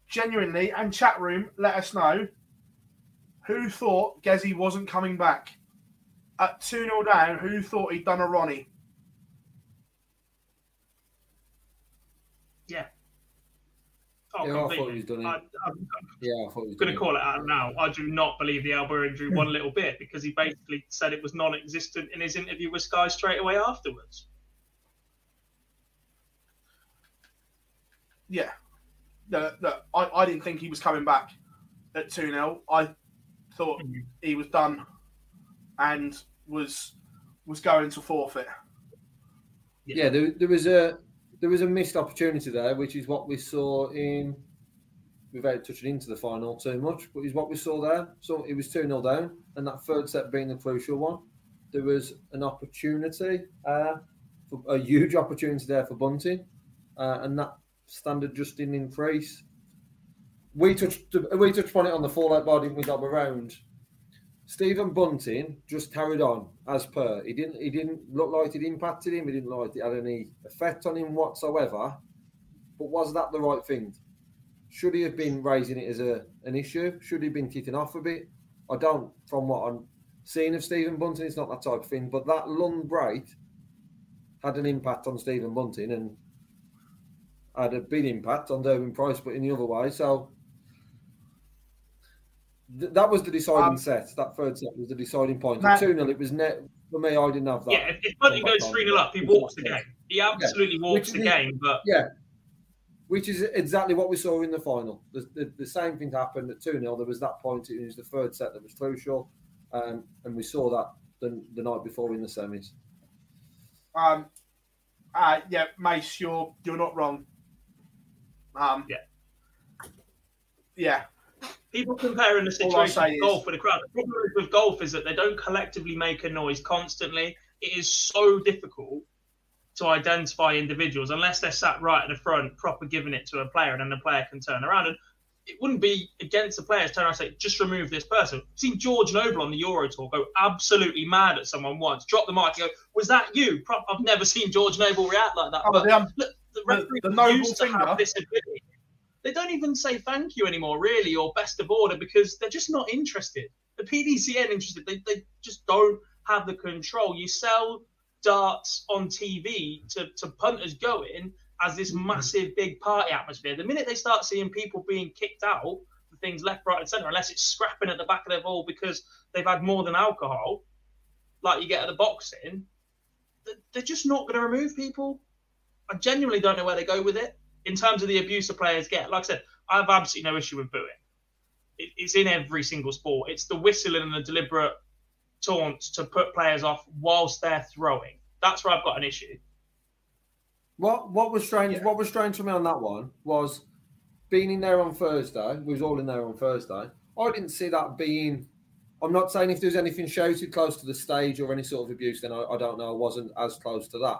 genuinely, and chat room, let us know who thought Gezi wasn't coming back. At 2 0 down, who thought he'd done a Ronnie? Yeah. Oh, yeah, I oh, thought he was done it. I, I'm, yeah, I thought he was going to call it out now. I do not believe the elbow injury hmm. one little bit because he basically said it was non-existent in his interview with Sky straight away afterwards. Yeah, no, no, I, I didn't think he was coming back at 2 0. I thought mm-hmm. he was done and was was going to forfeit. Yeah, there, there was a there was a missed opportunity there, which is what we saw in without touching into the final too much, but is what we saw there. So it was 2 0 down, and that third set being the crucial one. There was an opportunity, uh, for, a huge opportunity there for Bunting, uh, and that standard just didn't increase. We touched we touched on it on the fallout bar, didn't we? Got around. Stephen Bunting just carried on as per. He didn't he didn't look like it impacted him. He didn't look like it had any effect on him whatsoever. But was that the right thing? Should he have been raising it as a an issue? Should he have been kicking off a bit? I don't. From what I'm seeing of Stephen Bunting, it's not that type of thing. But that lung break had an impact on Stephen Bunting, and had a big impact on Gerwyn Price, but in the other way. So th- that was the deciding um, set. That third set was the deciding point. 2 0, it was net for me. I didn't have that. Yeah, if, if Bunting goes 3 0 up, he walks the game. He absolutely yeah. walks the game. But yeah, which is exactly what we saw in the final. The, the, the same thing happened at 2 0. There was that point, it was the third set that was crucial. Um, and we saw that the, the night before in the semis. Um, uh, yeah, Mace, you're you're not wrong. Um, yeah. Yeah. People comparing the situation with golf with a crowd. The problem with golf is that they don't collectively make a noise constantly. It is so difficult to identify individuals unless they're sat right at the front, proper giving it to a player, and then the player can turn around. And it wouldn't be against the players turn around and say, just remove this person. I've seen George Noble on the Euro Tour go absolutely mad at someone once, drop the mic, and go, Was that you? I've never seen George Noble react like that. Oh, but, um, look, the referee the, the used to have this ability. They don't even say thank you anymore, really, or best of order, because they're just not interested. The PDCN interested. They, they just don't have the control. You sell darts on TV to, to punters going as this mm-hmm. massive big party atmosphere. The minute they start seeing people being kicked out for things left, right, and centre, unless it's scrapping at the back of their ball because they've had more than alcohol, like you get at the boxing, they're just not going to remove people. I genuinely don't know where they go with it in terms of the abuse the players get. Like I said, I have absolutely no issue with booing. It, it's in every single sport. It's the whistling and the deliberate taunts to put players off whilst they're throwing. That's where I've got an issue. What what was strange? Yeah. What was strange for me on that one was being in there on Thursday. We was all in there on Thursday. I didn't see that being. I'm not saying if there's anything shouted close to the stage or any sort of abuse, then I, I don't know. I wasn't as close to that.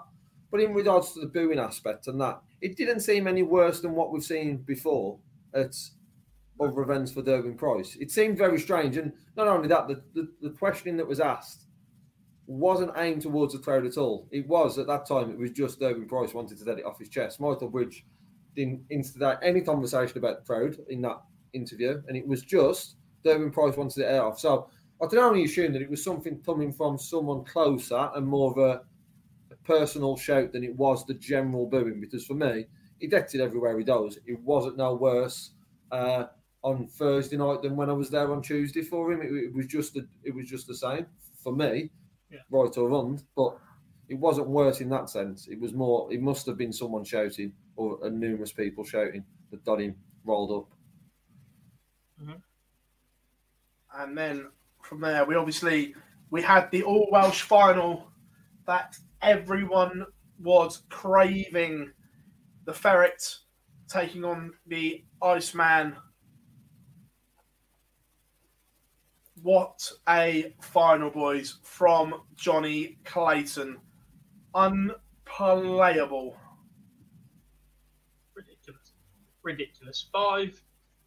But in regards to the booing aspect and that, it didn't seem any worse than what we've seen before at other events for Gerwyn Price. It seemed very strange, and not only that, the, the, the questioning that was asked wasn't aimed towards the crowd at all. It was at that time. It was just Gerwyn Price wanted to get it off his chest. Michael Bridge didn't instigate any conversation about the crowd in that interview, and it was just Gerwyn Price wanted it off. So I can only assume that it was something coming from someone closer and more of a personal shout than it was the general booing. Because for me, he decked it everywhere he does. It wasn't no worse uh, on Thursday night than when I was there on Tuesday for him. It, it was just the, it was just the same for me, Yeah. right or wrong. But it wasn't worse in that sense. It was more. It must have been someone shouting or uh, numerous people shouting that got him rolled up. and then from there we obviously we had the all Welsh final that everyone was craving. The ferret taking on the Iceman. What a final, boys, from Johnny Clayton. Unplayable. ridiculous. Ridiculous. Five,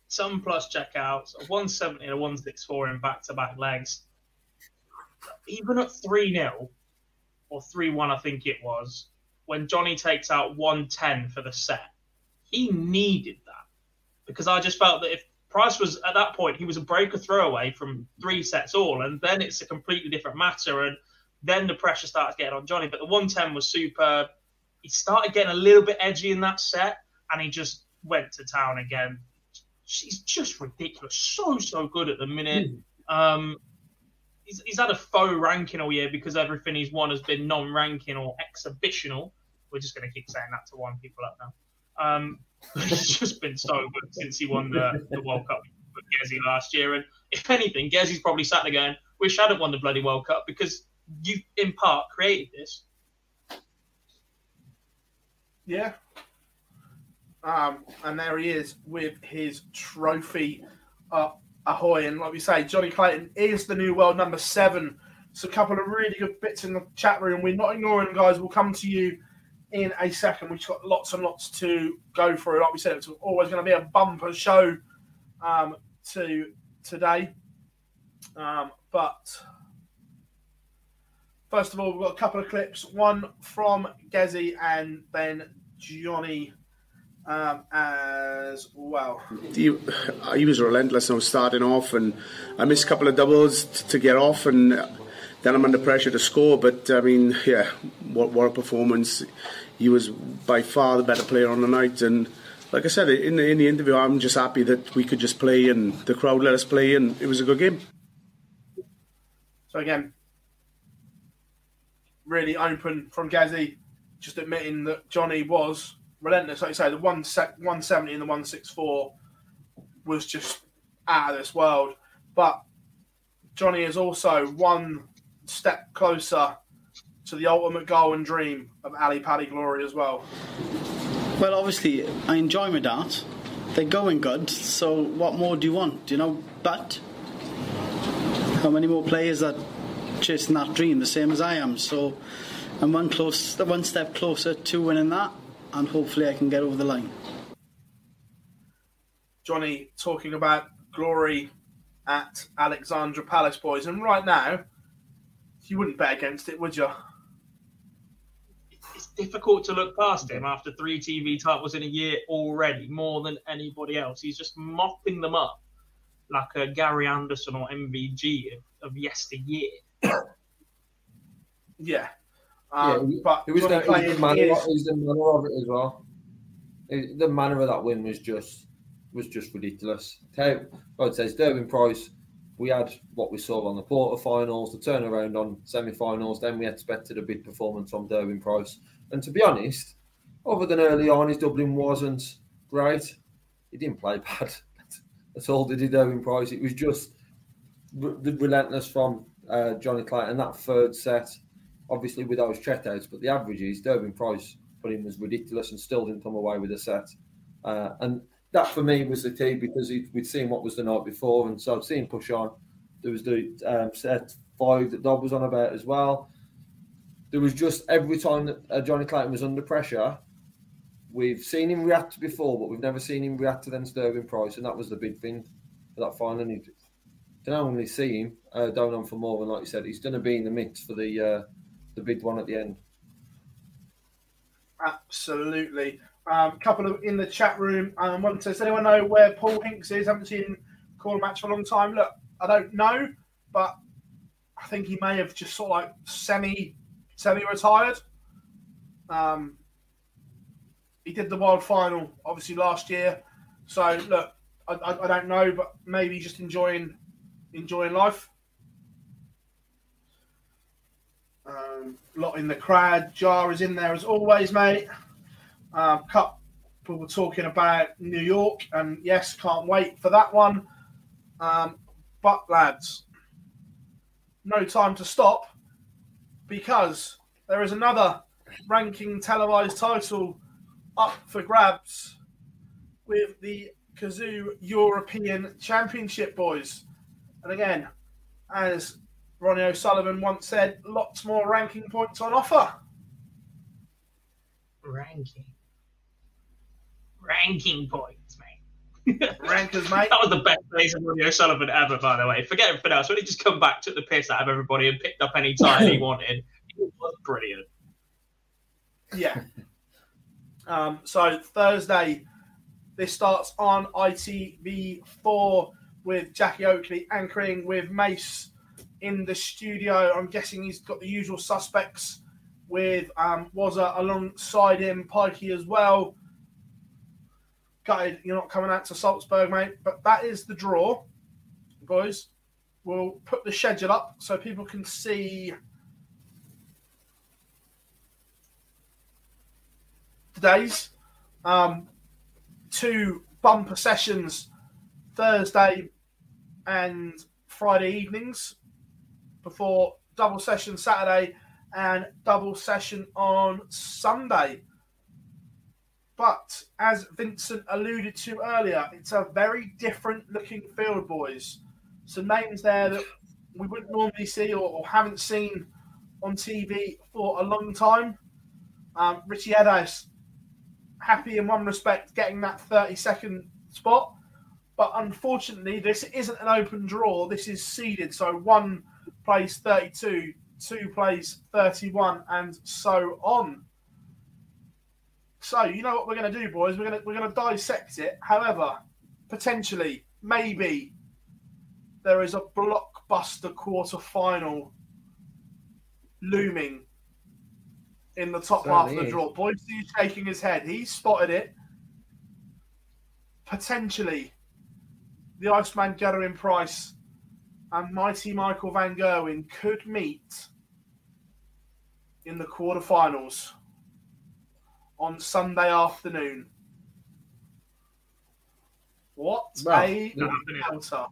some plus checkouts, a 170 and a 164 in back to back legs. Even at 3 0, or 3 1, I think it was, when Johnny takes out 110 for the set, he needed that. Because I just felt that if Price was at that point, he was a breaker throwaway from three sets all, and then it's a completely different matter. And then the pressure starts getting on Johnny. But the 110 was superb. He started getting a little bit edgy in that set, and he just went to town again. He's just ridiculous. So, so good at the minute. Um, he's, he's had a faux ranking all year because everything he's won has been non ranking or exhibitional. We're just going to keep saying that to wind people up now. Um, it's just been so good since he won the, the World Cup with Gezi last year. And if anything, Gezi's probably sat there going, Wish I hadn't won the bloody World Cup because you, in part, created this. Yeah. Um, and there he is with his trophy uh, ahoy. And like we say, Johnny Clayton is the new world number seven. So a couple of really good bits in the chat room. We're not ignoring guys. We'll come to you in a second. We've got lots and lots to go through. Like we said, it's always going to be a bumper show um, to today. Um, but first of all, we've got a couple of clips. One from Gezi and then Johnny um, as well. he, he was relentless. I was starting off, and I missed a couple of doubles t- to get off, and then I'm under pressure to score. But I mean, yeah, what what a performance! He was by far the better player on the night, and like I said in the, in the interview, I'm just happy that we could just play, and the crowd let us play, and it was a good game. So again, really open from Gazzy, just admitting that Johnny was relentless. Like you say, the one sec, 170 and the 164 was just out of this world. But Johnny is also one step closer to the ultimate goal and dream of Ally Pally Glory as well. Well, obviously, I enjoy my dart. They're going good, so what more do you want, you know? But how many more players are chasing that dream the same as I am? So I'm one close, one step closer to winning that, and hopefully I can get over the line. Johnny talking about glory at Alexandra Palace Boys. And right now, you wouldn't bet against it, would you? It's difficult to look past him after three TV titles in a year already, more than anybody else. He's just mopping them up like a Gary Anderson or MVG of, of yesteryear. Yeah. Yeah, Um, but it was, the, it was, manner, is- it was the manner of it as well. It- the manner of that win was just was just ridiculous. It says, Gerwyn Price, we had what we saw on the quarterfinals, the turnaround on semi-finals. Then we expected a big performance from Gerwyn Price. And to be honest, other than early on, his doubling wasn't great. He didn't play bad. That's all did he Gerwyn Price. It was just the relentless from uh, Johnny Clayton. That third set, obviously with those checkouts, but the averages, Gerwyn Price put in was ridiculous and still didn't come away with a set. Uh, and that for me was the key because we'd seen what was the night before, and so seeing push on. There was the um, set five that Dob was on about as well. There was just every time that uh, Johnny Clayton was under pressure, we've seen him react before, but we've never seen him react to them Sterling Price, and that was the big thing for that final. And you don't only see him uh, on for more, and like you said, he's going to be in the mix for the uh, the big one at the end. Absolutely. A um, couple of in the chat room. Um, one says, anyone know where Paul Hinks is? Haven't seen call a match for a long time. Look, I don't know, but I think he may have just sort of like semi semi retired. Um, he did the wild final obviously last year, so look, I, I, I don't know, but maybe just enjoying enjoying life. Um, lot in the crowd. Jar is in there as always, mate. Uh, couple were talking about New York, and yes, can't wait for that one. Um, but lads, no time to stop because there is another ranking televised title up for grabs with the Cazoo European Championship boys. And again, as Ronnie O'Sullivan once said, lots more ranking points on offer. Ranking. Ranking points, mate. Rankers, mate. That was the best place of Ronnie O'Sullivan ever, by the way. Forget everything else. When he just come back, took the piss out of everybody, and picked up any time he wanted, it was brilliant. Yeah. Um, so Thursday, this starts on ITV4 with Jacqui Oatley anchoring with Mace in the studio. I'm guessing he's got the usual suspects with um, Wazza alongside him, Pikey as well. Gutted, you're not coming out to Salzburg, mate. But that is the draw, boys. We'll put the schedule up so people can see today's um, two bumper sessions Thursday and Friday evenings before double session Saturday and double session on Sunday. But as Vincent alluded to earlier, it's a very different looking field, boys. Some names there that we wouldn't normally see or, or haven't seen on TV for a long time. Um, Richie Edhouse, happy in one respect, getting that 30 second spot. But unfortunately, this isn't an open draw. This is seeded. So one plays 32, two plays 31, and so on. So you know what we're going to do, boys? We're going to we're going to dissect it. However, potentially, maybe there is a blockbuster quarter final looming in the top half of the draw. Boyd's shaking his head. He spotted it. Potentially, the Iceman Gerwyn Price and Mighty Michael Van Gerwen could meet in the quarterfinals on Sunday afternoon. What Well, a yeah. encounter!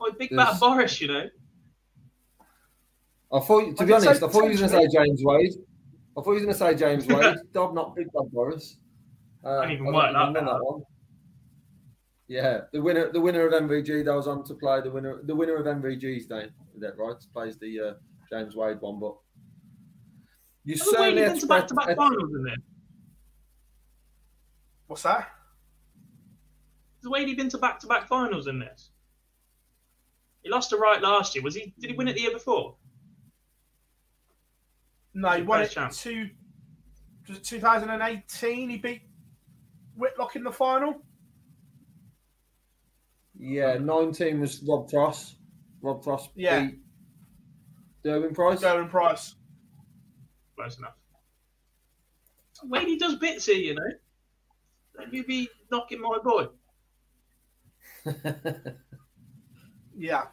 Oh, big There's- bad Boris, you know. I thought, to I be honest, I thought you were going to say. James Wade. I thought you were going to say James Wade. Dob, not Big Bad Boris. Uh, Don't even I work don't that remember bad. one. Yeah, the winner, the winner of MVG that was on to play the winner, the winner of MVG's day. Is that right? Plays the uh, James Wade one, but you Has Wade certainly been to back to back finals in there? What's that? Has Wade been to back to back finals in this? He lost to Wright last year. Was he? Did he win it the year before? No, he won it Vice champ. two, was it 2018. He beat Whitlock in the final. Yeah, nineteen was Rob Cross. Rob Cross Yeah. beat Gerwyn Price. Gerwyn Price. Close enough. Wade does bits here, you know. Let me be knocking my boy. Yeah.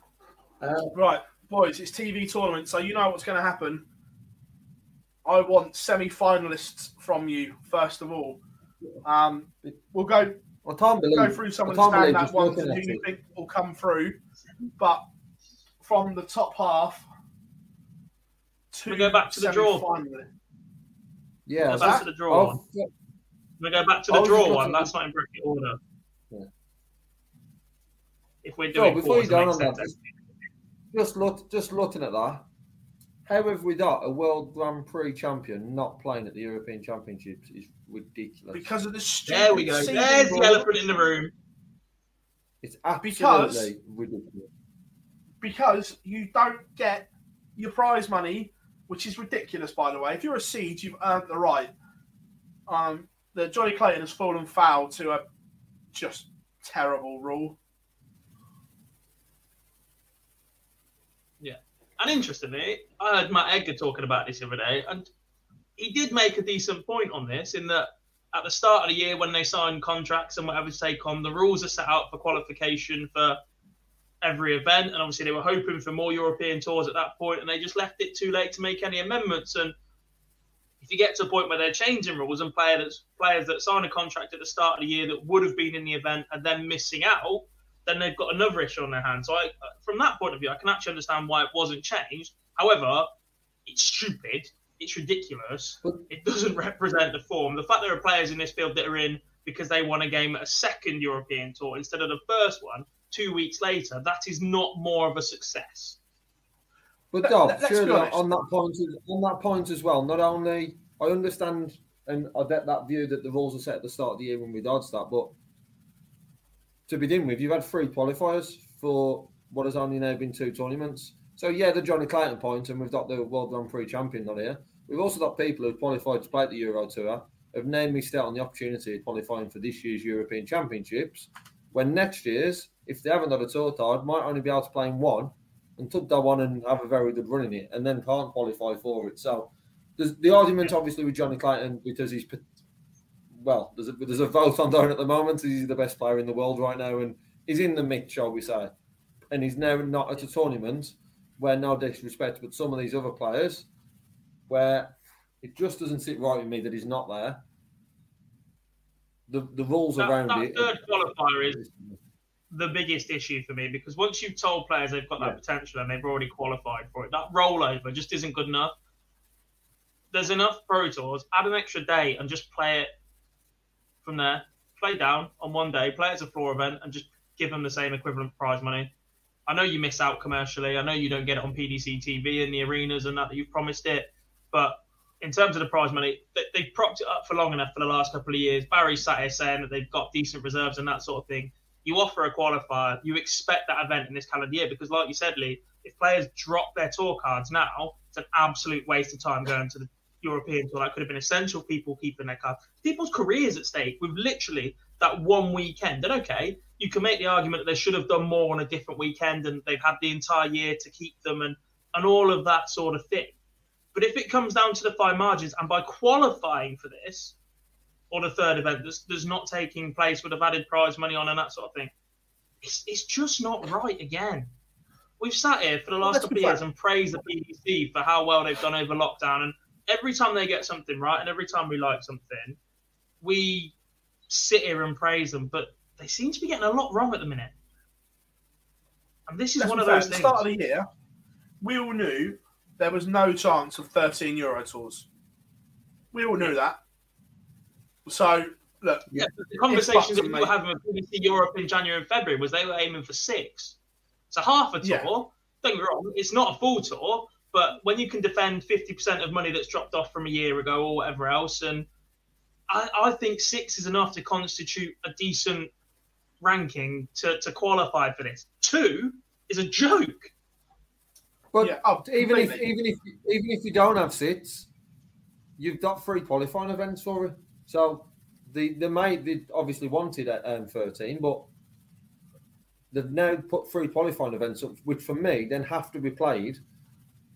Uh, right, boys, it's TV tournament, so you know what's going to happen. I want semi-finalists from you first of all. Um, we'll go. I can't believe. go through some I of the can't believe standout just ones looking and at who you think will come through. But from the top half, to We go back to the draw. semi-finalists. Yeah, Go back to the draw I've- one. We go back to I the was draw just one. That's not in bracket order. Yeah. If we're Joe, doing before you go on that, sense. just, just look, just looking at that. How have we got a World Grand Prix champion not playing at the European Championships? Is ridiculous. Because of the stupid There we go. seeding There's the elephant in the room. It's absolutely Because- ridiculous. because you don't get your prize money, which is ridiculous, by the way. If you're a seed, you've earned the right. Um, the Johnny Clayton has fallen foul to a just terrible rule. Yeah. And interestingly, I heard Matt Edgar talking about this the other day, and he did make a decent point on this in that at the start of the year when they sign contracts and whatever to take on, the rules are set out for qualification for every event. And obviously they were hoping for more European tours at that point, and they just left it too late to make any amendments. And if you get to a point where they're changing rules and players players that sign a contract at the start of the year that would have been in the event and then missing out, then they've got another issue on their hands. So I, uh, from that point of view, I can actually understand why it wasn't changed. However, it's stupid. It's ridiculous. It doesn't represent the form. The fact there are players in this field that are in because they won a game at a second European tour instead of the first one two weeks later, that is not more of a success. But Let- Dob, let- let's be surely on that point, on that point as well. Not only I understand and I get that view that the rules are set at the start of the year when we dodged that, but to begin with, you've had three qualifiers for what has only now been two tournaments. So yeah, the Johnny Clayton point, and we've got the World Grand Prix champion on here. We've also got people who've qualified to play at the Euro Tour, have now missed out on the opportunity of qualifying for this year's European Championships. When next year's, if they haven't got a tour card, might only be able to play in one and took that one and have a very good run in it, and then can't qualify for it. So the argument, obviously, with Johnny Clayton because he's well, there's a, there's a vote on down at the moment. He's the best player in the world right now, and he's in the mix, shall we say? And he's now not at a tournament where, no disrespect, but some of these other players, where it just doesn't sit right with me that he's not there. The the rules That, around that it. third qualifier is the biggest issue for me because once you've told players they've got that Yeah. potential and they've already qualified for it, that rollover just isn't good enough. There's enough pro tours. Add an extra day and just play it from there. Play down on one day, play it as a floor event, and just give them the same equivalent prize money. I know you miss out commercially. I know you don't get it on PDC TV in the arenas and that, that you've promised it. But in terms of the prize money, they, they've propped it up for long enough for the last couple of years. Barry sat here saying that they've got decent reserves and that sort of thing. You offer a qualifier, you expect that event in this calendar year because, like you said, Lee, if players drop their tour cards now, it's an absolute waste of time going to the European tour. That could have been essential. People keeping their cards. People's careers at stake with literally that one weekend. And okay, you can make the argument that they should have done more on a different weekend and they've had the entire year to keep them and, and all of that sort of thing. But if it comes down to the fine margins and by qualifying for this, or the third event that's, that's not taking place would have added prize money on and that sort of thing, it's, it's just not right again. We've sat here for the last let's couple of years and praised the PDC for how well they've done over lockdown. And every time they get something right and every time we like something, we sit here and praise them. But they seem to be getting a lot wrong at the minute. And this is Let's one of fair, those at the start of the year, we all knew there was no chance of 13 Euro tours. We all knew that. So, look. Yeah, the it's conversations that we were having with PDC Europe in January and February was they were aiming for six. So half a tour. Yeah. Don't get me wrong, it's not a full tour, but when you can defend 50% of money that's dropped off from a year ago or whatever else, and I, I think six is enough to constitute a decent ranking to, to qualify for this. Two is a joke. But Yeah, oh, even if even if even if you don't have sits, you've got three qualifying events for it. So the the made they obviously wanted at um, thirteen, but they've now put three qualifying events up, which for me then have to be played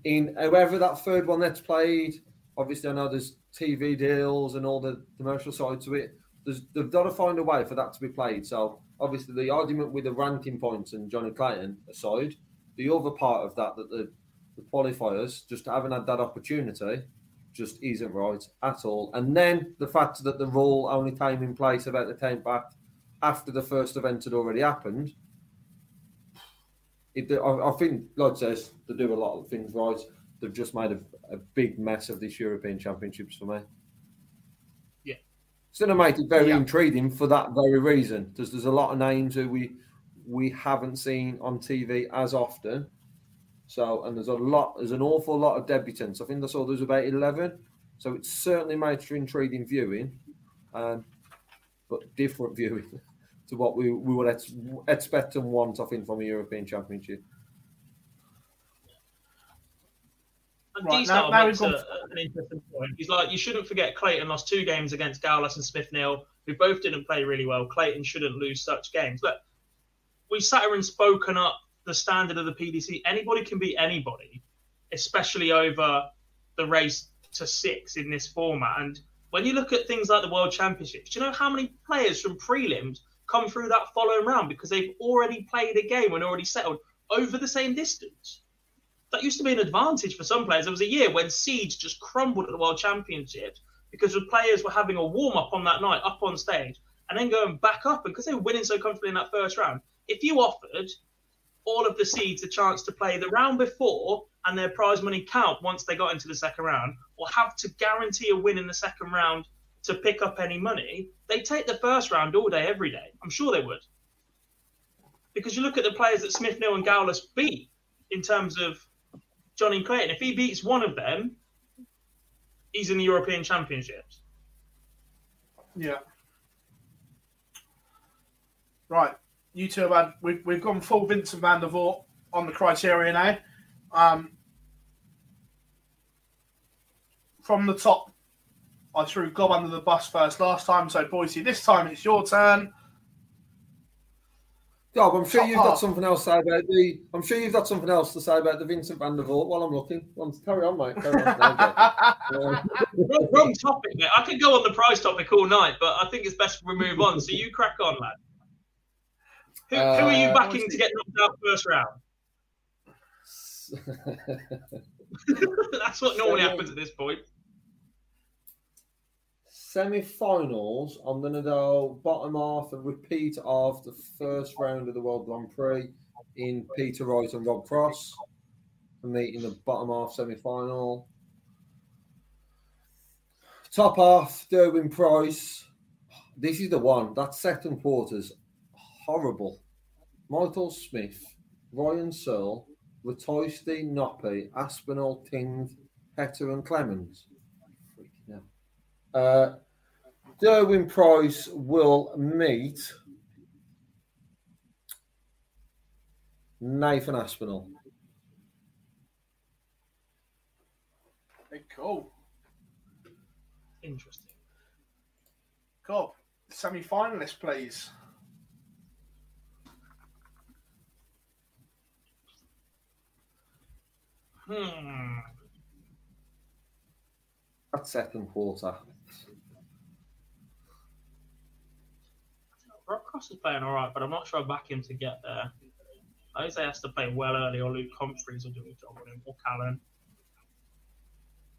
in however that third one that's played. Obviously, I know there's TV deals and all the commercial side to it. There's, they've got to find a way for that to be played. So obviously, the argument with the ranking points and Johnny Clayton aside, the other part of that that the, the qualifiers just haven't had that opportunity just isn't right at all. And then the fact that the rule only came in place about the time back after the first event had already happened. It, I, I think, like says, they do a lot of things right. They've just made a, a big mess of this European Championships for me. Yeah. It's going to make it very Yeah. intriguing for that very reason. There's, there's a lot of names who we we haven't seen on TV as often. So, and there's a lot, there's an awful lot of debutants. I think I saw there's about 11. So it's certainly makes for intriguing viewing, um, but different viewing to what we, we would ex- expect and want, I think, from a European Championship. And Right, now- now makes we've a, an interesting point. He's like, you shouldn't forget Clayton lost two games against Gowlas and Smith Neal, who both didn't play really well. Clayton shouldn't lose such games. Look, we've sat here and spoken up the standard of the PDC. Anybody can beat anybody, especially over the race to six in this format. And when you look at things like the World Championships, do you know how many players from prelims come through that following round because they've already played a game and already settled over the same distance? that used to be an advantage for some players. There was a year when seeds just crumbled at the World Championships because the players were having a warm up on that night, up on stage, and then going back up. And because they were winning so comfortably in that first round, if you offered all of the seeds a chance to play the round before and their prize money count once they got into the second round, or have to guarantee a win in the second round to pick up any money, they take the first round all day, every day. I'm sure they would. Because you look at the players that Smith, Neal, and Gowlas beat in terms of Johnny Clayton. If he beats one of them, he's in the European Championships. Yeah. Right. You two have had we've, we've gone full Vincent van der Voort on the criteria now. Um, from the top, I threw Gob under the bus first last time, so Boise, this time it's your turn. Gob, I'm sure Top you've got something else to say about the. I'm sure you've got something else to say about the Vincent van der Voort while I'm looking. Well, carry on, mate. Carry on. Uh, wrong, wrong topic, mate. I could go on the prize topic all night, but I think it's best we move on. So you crack on, lad. Who, who are you Uh, backing to get knocked out first round? That's what normally happens at this point. Semi-finals. I'm going to go bottom half, a repeat of the first round of the World Grand Prix in Peter Wright and Rob Cross. For me, in the bottom half semi-final. Top half, Gerwyn Price. This is the one. That second quarter's horrible. Michael Smith, Ryan Searle, Ratajski, Noppi, Aspinall, Ting, Petter, and Clemens. Freaking hell. Uh, Gerwyn Price will meet Nathan Aspinall. Hey, cool. Interesting. Cool. Semi finalist, please. Hmm. That second quarter. Rob Cross is playing all right, but I'm not sure I back him to get there. Jose has to play well early, or Luke Humphries will do a job on him, or Callan.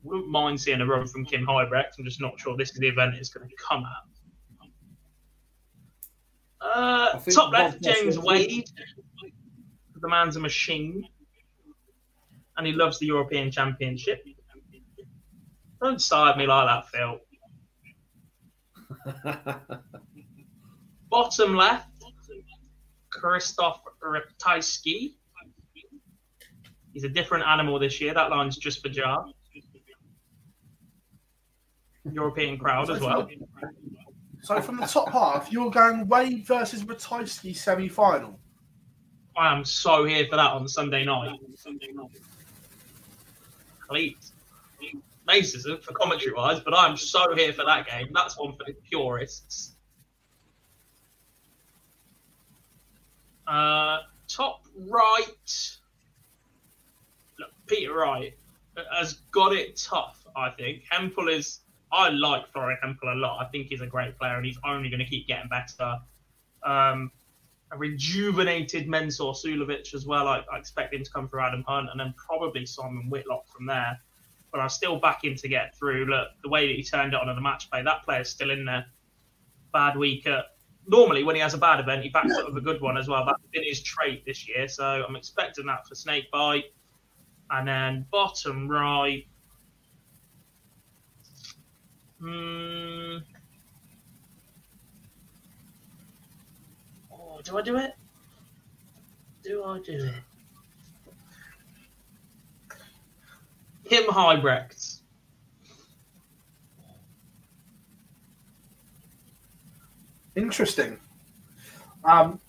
Wouldn't mind seeing a run from Kim Huybrechts. I'm just not sure this is the event it's going to come at. Uh, top left, James Wade. The man's a machine, and he loves the European Championship. Don't side me like that, Phil. Bottom left, Krzysztof Ratajski. He's a different animal this year. That line's just for Jar. European crowd as well. So from the top half, you're going Wade versus Ratajski semi final. I am so here for that on Sunday night. Please. Racism for commentary wise, but I'm so here for that game. That's one for the purists. Uh, top right. Look, Peter Wright has got it tough, I think. Hempel is. I like Florian Hempel a lot. I think he's a great player and he's only going to keep getting better. Um, a rejuvenated Mensur Suljovic as well. I, I expect him to come through Adam Hunt and then probably Simon Whitlock from there. But I'm still back him to get through. Look, the way that he turned it on in the match play, that player's still in there. Bad week. At, normally, when he has a bad event, he backs up with a good one as well. That's been his trait this year. So I'm expecting that for Snakebite. And then bottom right. Hmm. Oh, do I do it? Do I do it? Kim Huybrechts. Interesting. Um,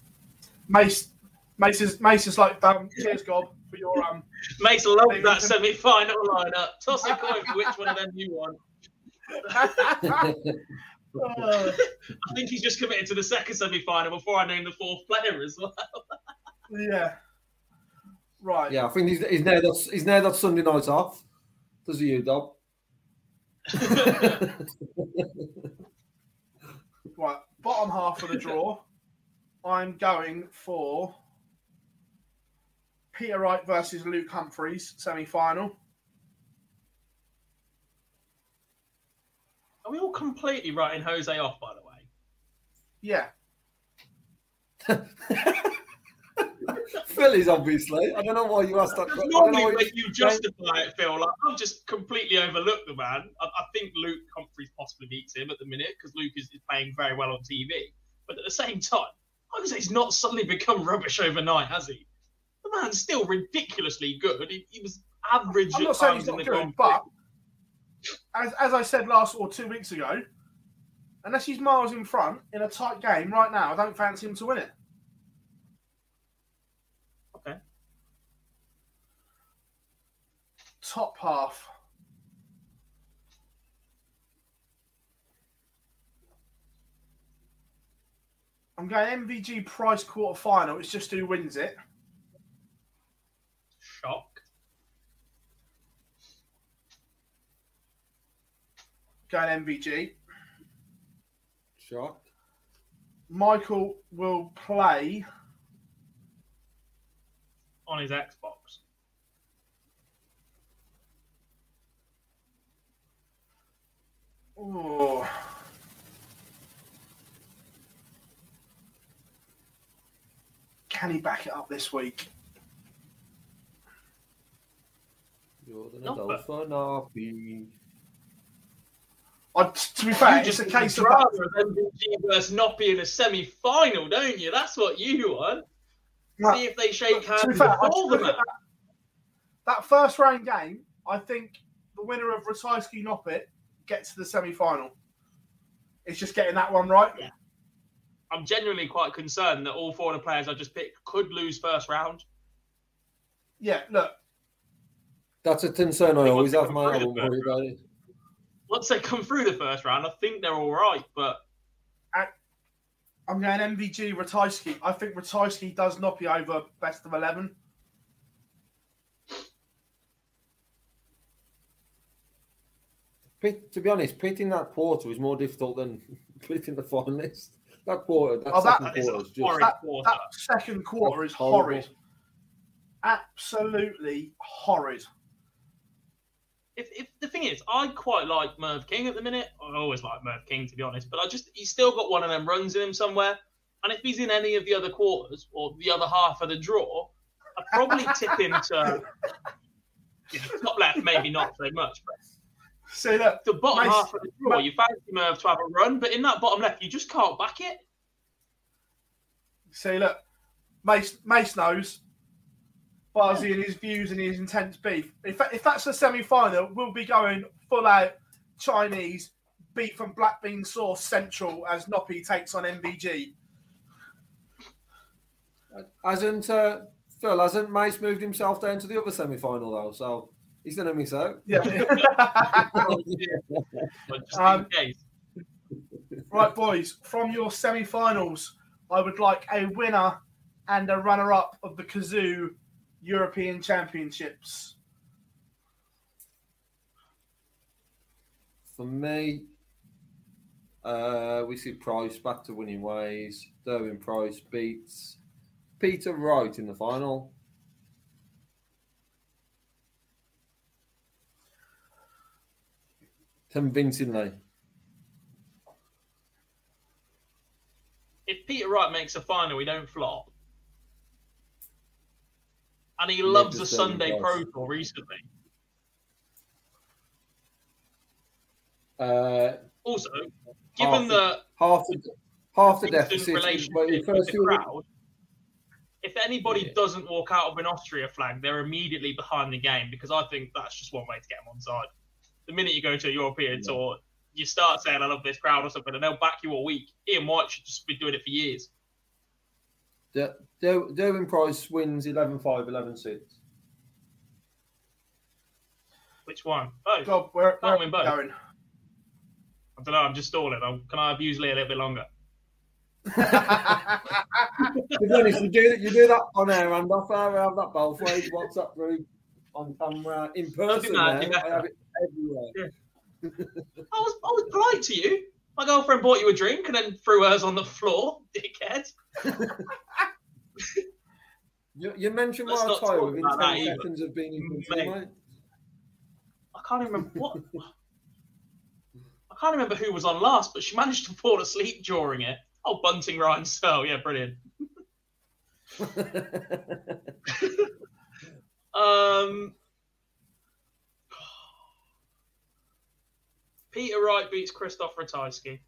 Mace, Mace is Mace is like, um, cheers, Gob, for your um. Mace loved that semi-final lineup. Toss a coin for which one of them you want. I think he's just committed to the second semi-final before I name the fourth player as well. yeah. Right. Yeah, I think he's, he's now that he's now that Sunday night off. Does he, you, Dob? Right. Bottom half of the draw. I'm going for Peter Wright versus Luke Humphries semi-final. Are we all completely writing Jose off, by the way? Yeah. Phillies, obviously. I don't know why you asked that. question. I don't Normally, why when you justify it, Phil, like I've just completely overlooked the man. I, I think Luke Humphries possibly beats him at the minute because Luke is, is playing very well on TV. But at the same time, I say he's not suddenly become rubbish overnight, has he? The man's still ridiculously good. He, he was average I'm at not saying he's not good, Grand but as, as I said last or two weeks ago, unless he's miles in front in a tight game right now, I don't fancy him to win it. Top half. I'm going MVG price quarter final. It's just who wins it. Shock. Going MVG. Shock. Michael will play. on his Xbox. Oh. Can he back it up this week? Jordan No, but- Adolfo Napi. I, to be fair, you it's just a case of drama of MVG versus Noppy in a semi-final, don't you? That's what you want. No, See if they shake to hands be fair, I before look the at match. that, that first round game. I think the winner of Ratajski Noppert gets to the semi final. It's just getting that one right. I'm genuinely quite concerned that all four of the players I just picked could lose first round. Yeah, look, That's a concern I always have, mate. I through won't the worry about it. Once they come through the first round, I think they're all right. But I'm going MVG Ratajski. I think Ratajski does Noppy over best of 11. To be honest, pitting that quarter is more difficult than pitting the finalist. That quarter, that Oh, second that is quarter is just that, that second quarter is Horrible. horrid. Absolutely horrid. if, if the thing is, I quite like Merv King at the minute. I always like Merv King to be honest, but I just he's still got one of them runs in him somewhere. And if he's in any of the other quarters or the other half of the draw, I'd probably tip him to you know, top left, maybe not so much, but See that the bottom Mace- half of the draw, you fancy Merv to have a run, but in that bottom left, you just can't back it. See, look, Mace, Mace knows Barzy and his views and his intense beef. If, if that's the semi final, we'll be going full out Chinese beef and black bean sauce central as Noppy takes on MVG. Hasn't uh, Phil? Hasn't Mace moved himself down to the other semi-final though? So he's gonna miss out. Yeah. Um. Right, boys, from your semi finals, I would like a winner and a runner up of the Cazoo European Championships. For me, uh, we see Price back to winning ways. Gerwyn Price beats Peter Wright in the final. Convincingly. If Peter Wright makes a final, we don't flop. And he loves the Sunday. Pro Tour recently. Uh, Also, half given the- the half the half the deficit. relationship with the crowd, if anybody doesn't walk out of an Austria flag, they're immediately behind the game because I think that's just one way to get them on side. The minute you go to a European tour, you start saying I love this crowd or something, and they'll back you all week. Ian White should just be doing it for years. Der- Der- Gerwyn Price wins 11 5, 11 6. Which one? Both. God, where, Can't win both. going? I don't know. I'm just stalling. I'm, can I abuse Lee a little bit longer? To be honest, you do, you do that on air and off air. I have that both ways. WhatsApp group on camera, uh, in person. that, now, I have it everywhere. I was I was polite to you. My girlfriend bought you a drink and then threw hers on the floor, dickhead. You, you mentioned Let's my not attire talk within 10 that either. seconds of being in Mate. control, mate. I can't even remember what. I can't remember who was on last, but she managed to fall asleep during it. Oh, Bunting Ryan Searle, yeah, brilliant. um, Peter Wright beats Krzysztof Ratajski.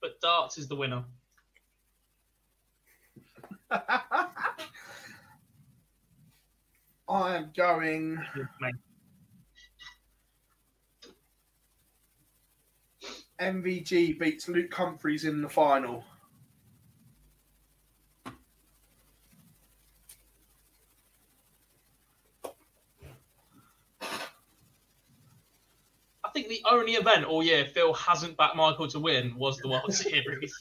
But darts is the winner. I am going. MVG beats Luke Humphries in the final. Think the only event all year Phil hasn't backed Michael to win was the World Series.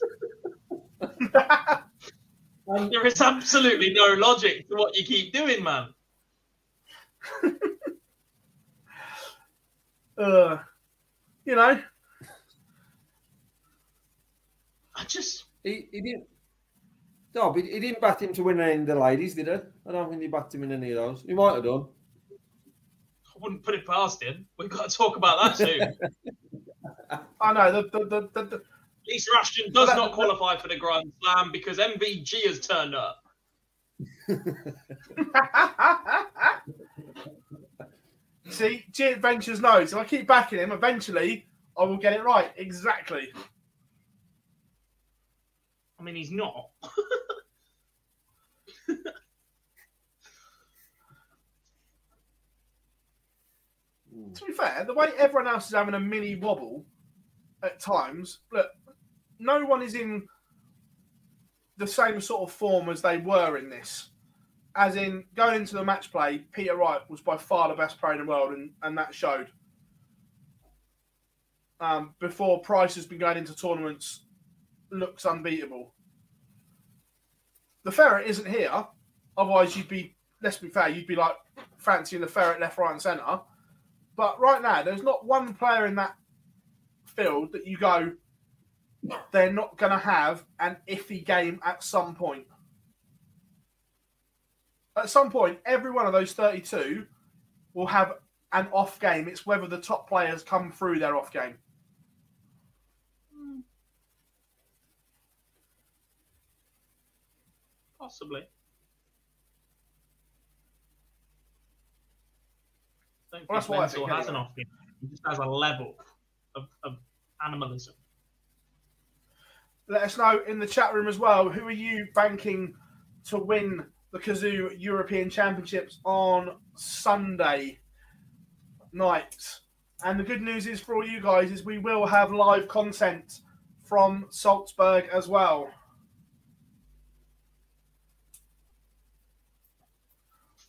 there is absolutely no logic to what you keep doing, man. Uh, you know, I just he, he didn't. No, but he didn't bat him to win any of the ladies, did he? I don't think he backed him in any of those. He might have done. I wouldn't put it past him. We've got to talk about that soon. I know the the the, the, the Lisa Ashton does not qualify for the Grand Slam because MVG has turned up. See, G Adventures knows if I keep backing him, eventually I will get it right. Exactly. I mean, he's not. To be fair, the way everyone else is having a mini wobble at times, look, no one is in the same sort of form as they were in this. As in, going into the match play, Peter Wright was by far the best player in the world, and, and that showed. Um, before Price has been going into tournaments, looks unbeatable. The ferret isn't here, otherwise you'd be. Let's be fair, you'd be like fancying the ferret left, right, and centre. But right now, there's not one player in that field that you go, they're not going to have an iffy game at some point. At some point, every one of those 32 will have an off game. It's whether the top players come through their off game. Possibly. Don't Well, that's think what I Menzel think has an off game. He just has a level of, of animalism. Let us know in the chat room as well. Who are you banking to win the Cazoo European Championships on Sunday night? And the good news is for all you guys is we will have live content from Salzburg as well.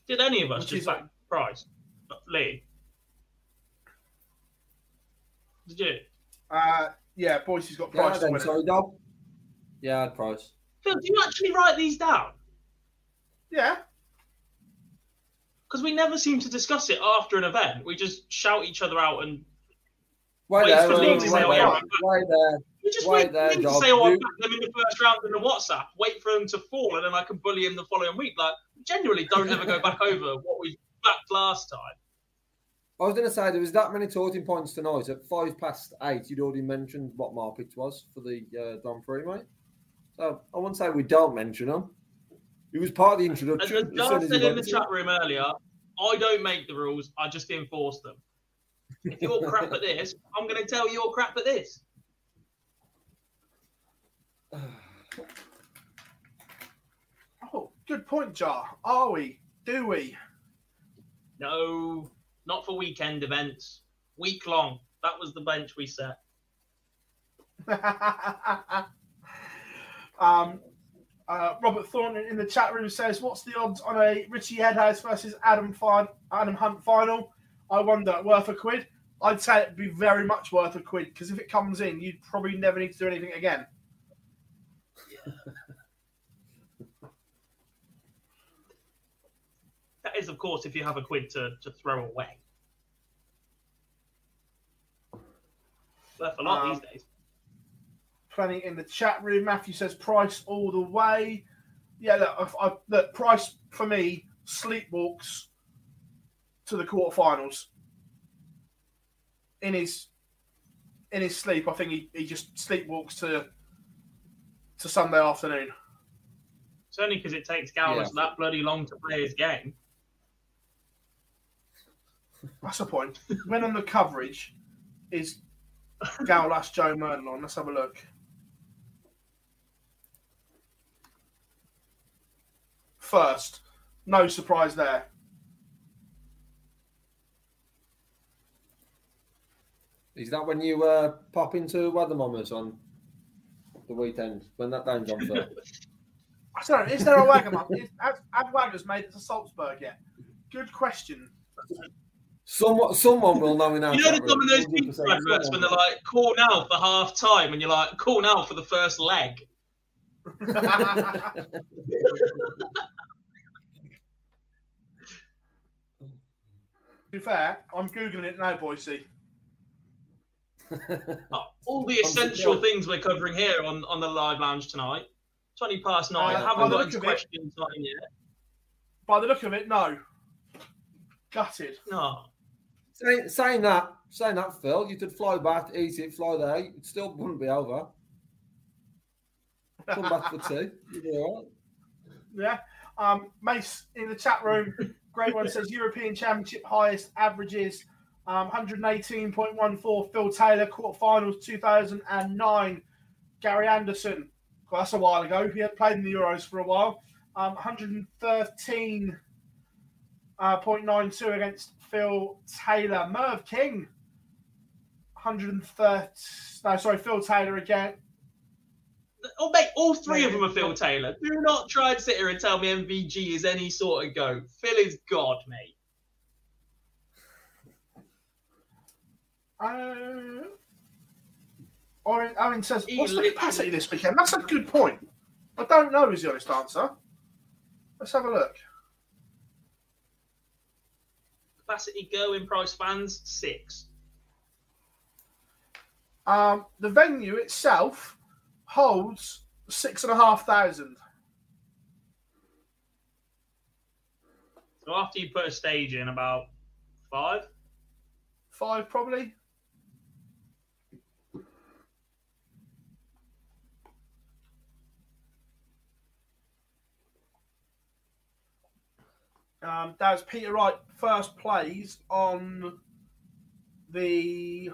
Did any of us Which just is- back Price? Lee? Did you? Uh, yeah, Boyce's got Yeah, price to then, win. it. sorry, Dom. Yeah, I had Price. Phil, do you actually write these down? Yeah. Because we never seem to discuss it after an event. We just shout each other out and Wait wait there, for Lee wait, to say, oh, wait, yeah, wait, wait there. We just Wait wait there, for him to say, oh, I You- backed them in the first round in the WhatsApp. Wait for them to fall, and then I can bully him the following week. Like, genuinely, don't ever go back over what we backed last time. I was going to say there was that many talking points tonight. At five past eight, you'd already mentioned what Marpich was for the uh, Don Free, mate. So I wouldn't say we don't mention him. He was part of the introduction. as as soon as he said in the went in. chat room earlier, I don't make the rules. I just enforce them. If you're crap at this, I'm going to tell you you're crap at this. Oh, good point, Jar. Are we? Do we? No, not for weekend events. Week long. That was the bench we set. um, uh, Robert Thornton in the chat room says, "What's the odds on a Ritchie Edhouse versus Adam fin- Adam Hunt final?" I wonder, worth a quid. I'd say it'd be very much worth a quid because if it comes in, you'd probably never need to do anything again. That is, of course, if you have a quid to, to throw away. Worth a lot Um, these days. Plenty in the chat room. Matthew says price all the way. Yeah, look, I, I, look price for me sleepwalks to the quarterfinals. In his in his sleep, I think he, he just sleepwalks to to Sunday afternoon. It's only because it takes Gowers Yeah. that bloody long to play his game. That's the point. when on the coverage is Gowlash Joe Merlin on? Let's have a look. First, no surprise there. Is that when you uh, pop into Weathermommers on the weekend when that game's on? Phil? I don't know. Is there a Wagamama? Have, have Waggers made it to Salzburg yet? Good question. Someone, someone will know in our You know the chat room, Domino's 100% Pizza adverts someone when they're will. like, call now for half time, and you're like, call now for the first leg. To be fair, I'm googling it now, Boise. All the essential things we're covering here on, on the live lounge tonight. 20 past nine. Uh, by haven't the got look into of it- question time yet. By the look of it, no. Gutted. No. Saying, saying that, saying that, Phil, you could fly back, eat it, fly there. It still wouldn't be over. Come back for two. Yeah. Um, Mace in the chat room, great one says European Championship highest averages um, 118.14. Phil Taylor, quarterfinals 2009. Gary Anderson, well, that's a while ago. He had played in the Euros for a while. Um, 113.92 uh, against Phil Taylor. Merv King, 130. No, sorry, Phil Taylor again. Oh, mate, all three of them are Phil Taylor. Do not try and sit here and tell me MVG is any sort of go. Phil is God, mate. Uh, Owen, Owen says, He "What's the capacity this weekend?" That's a good point. I don't know. Is the honest answer. Let's have a look. Capacity go in price fans, six. Um, the venue itself holds six and a half thousand. So after you put a stage in, about five. Five probably. Um, that was Peter Wright first plays on the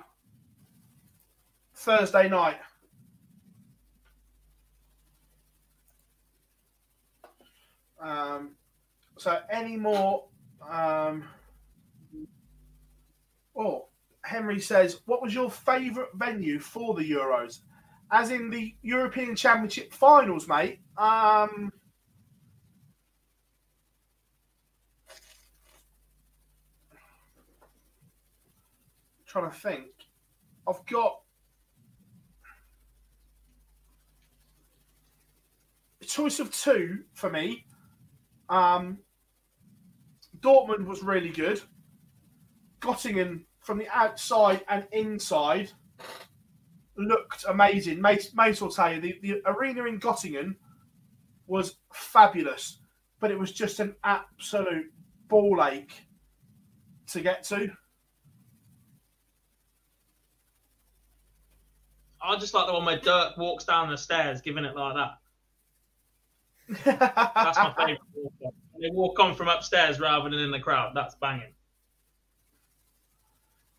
Thursday night. Um, so any more? Um, oh, Henry says, "What was your favourite venue for the Euros?" As in the European Championship finals, mate. Um, trying to think. I've got a choice of two for me. Um, Dortmund was really good. Göttingen from the outside and inside looked amazing. Mace, Mace will tell you the, the arena in Göttingen was fabulous, but it was just an absolute ball ache to get to. I just like the one where Dirk walks down the stairs, giving it like that. That's my favourite. walk. They walk on from upstairs rather than in the crowd. That's banging.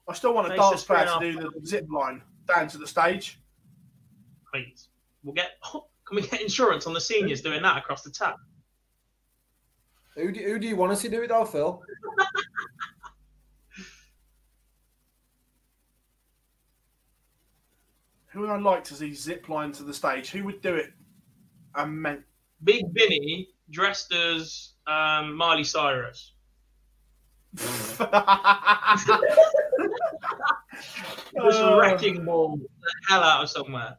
I still want a Face darts player to do the zip line down to the stage. Please, we'll get Can we get insurance on the seniors doing that across the tap? Who do, who do you want to see do it though, Phil? Who would I like to see zip line to the stage? Who would do it? And meant Big Vinny dressed as um, Miley Cyrus. Just Uh. wrecking ball the hell out of somewhere.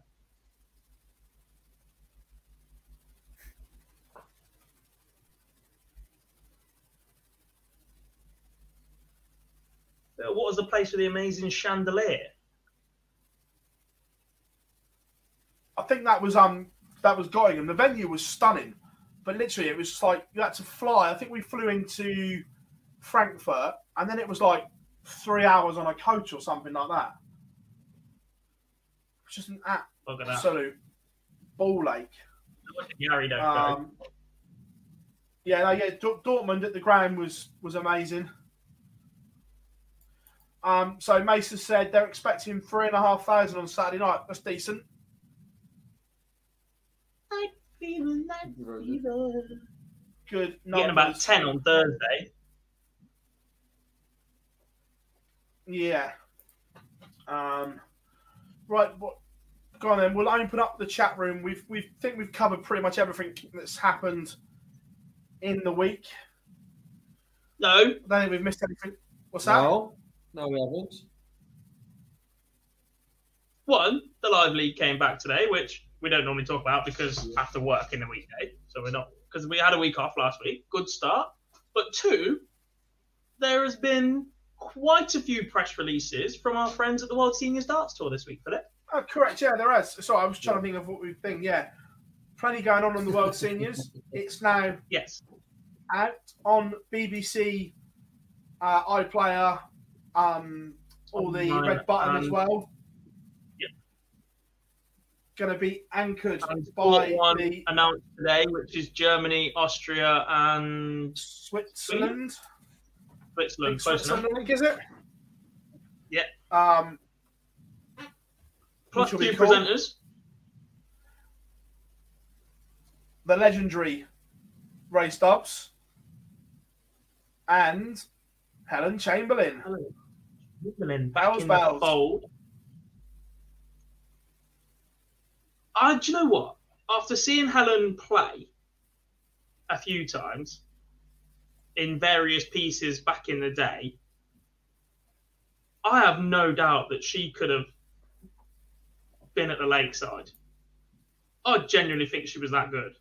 Uh, What was the place with the amazing chandelier? I think that was um that was Gottingham. The venue was stunning, but literally it was just like you had to fly. I think we flew into Frankfurt, and then it was like three hours on a coach or something like that. It's just an Look at that. absolute ball ache. Gary. Um, yeah, no, yeah. Dor- Dortmund at the ground was was amazing. Um, so Mason said they're expecting three and a half thousand on Saturday night. That's decent. Good. Getting about 10 on Thursday. Yeah. Um, right. What, go on then. We'll open up the chat room. We've we think we've covered pretty much everything that's happened in the week. No. I don't think we've missed anything. What's that? No, no, we haven't. One, the live league came back today, which we don't normally talk about because after work in the weekday. So we're not, because we had a week off last week. Good start. But two, there has been quite a few press releases from our friends at the World Seniors Darts Tour this week, Philip. Oh, correct. Yeah, there is. Sorry, I was trying to think of what we've been. Yeah, plenty going on on the World Seniors. It's now yes out on BBC uh, iPlayer, um, all the red button as well. Going to be anchored Sport by one the announced today, which is Germany, Austria, and Switzerland. Switzerland. Switzerland League, is it? Yeah. Um, Plus two presenters. the legendary Ray Stubbs and Helen Chamberlain. Chamberlain back Bells, in bells. the fold. Uh, do you know what? After seeing Helen play a few times in various pieces back in the day, I have no doubt that she could have been at the lakeside. I genuinely think she was that good.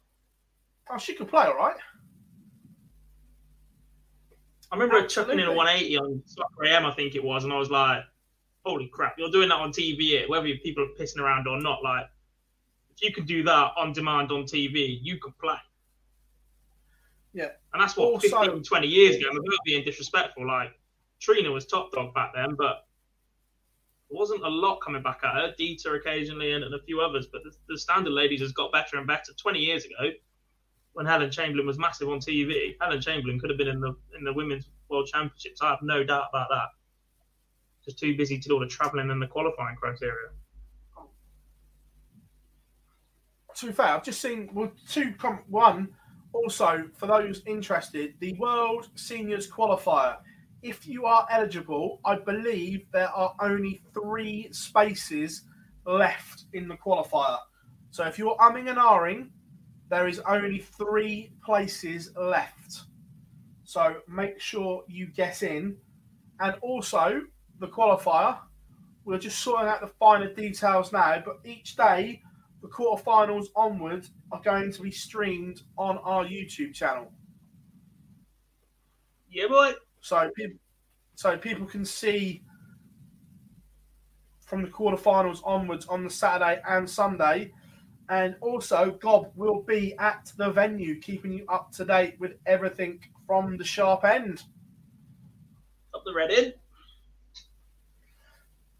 Oh, she could play all right. I remember her chucking in a 180 on Soccer AM, I think it was, and I was like, "Holy crap! You're doing that on TV, whether people are pissing around or not. Like, if you could do that on demand on TV, you could play." Yeah. And that's what Also- 15, 20 years ago. Without being disrespectful, like Trina was top dog back then, but there wasn't a lot coming back at her. Dita occasionally, and, and a few others, but the, the standard ladies has got better and better. 20 years ago, when Helen Chamberlain was massive on TV, Helen Chamberlain could have been in the in the women's world championships. I have no doubt about that. Just too busy to do all the travelling and the qualifying criteria. To be fair, I've just seen well two com- one. Also, for those interested, the World Seniors Qualifier. If you are eligible, I believe there are only three spaces left in the qualifier. So if you're umming and ahhing, there is only three places left. So make sure you get in. And also, the qualifier, we're just sorting out the finer details now, but each day the quarterfinals onwards are going to be streamed on our YouTube channel. Yeah, boy. So people, so people can see from the quarterfinals onwards on the Saturday and Sunday. And also, Gob will be at the venue, keeping you up to date with everything from the sharp end. Up the red in.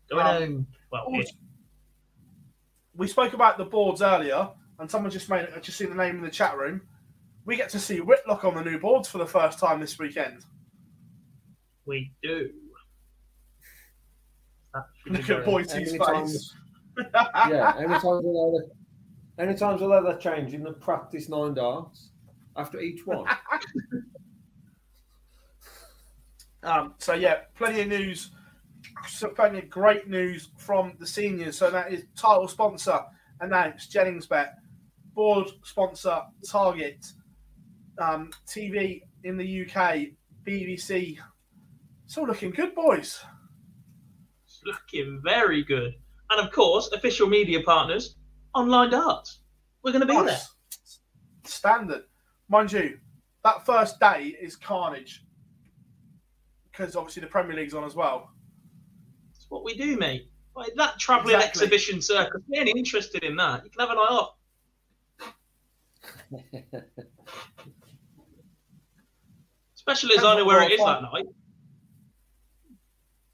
Going Um, home. Well, also- yeah. We spoke about the boards earlier, and someone just made I just seen the name in the chat room. We get to see Whitlock on the new boards for the first time this weekend. we do. That should be Look at very- Any face. times- yeah, anytime we know that Any times I'll let that change in the practice nine darts after each one. Um, so yeah, plenty of news, so plenty of great news from the seniors. So that is title sponsor announced Jennings Bet, board sponsor Target, um, TV in the UK, BBC. It's all looking good, boys. It's looking very good. And of course, official media partners, Online Darts. We're going to be Nice. Standard, mind you. That first day is carnage because obviously the Premier League's on as well. What we do, mate. Like that travelling Exactly. exhibition circus. We ain't interested in that. You can have an eye off. Especially as I know where it is that night.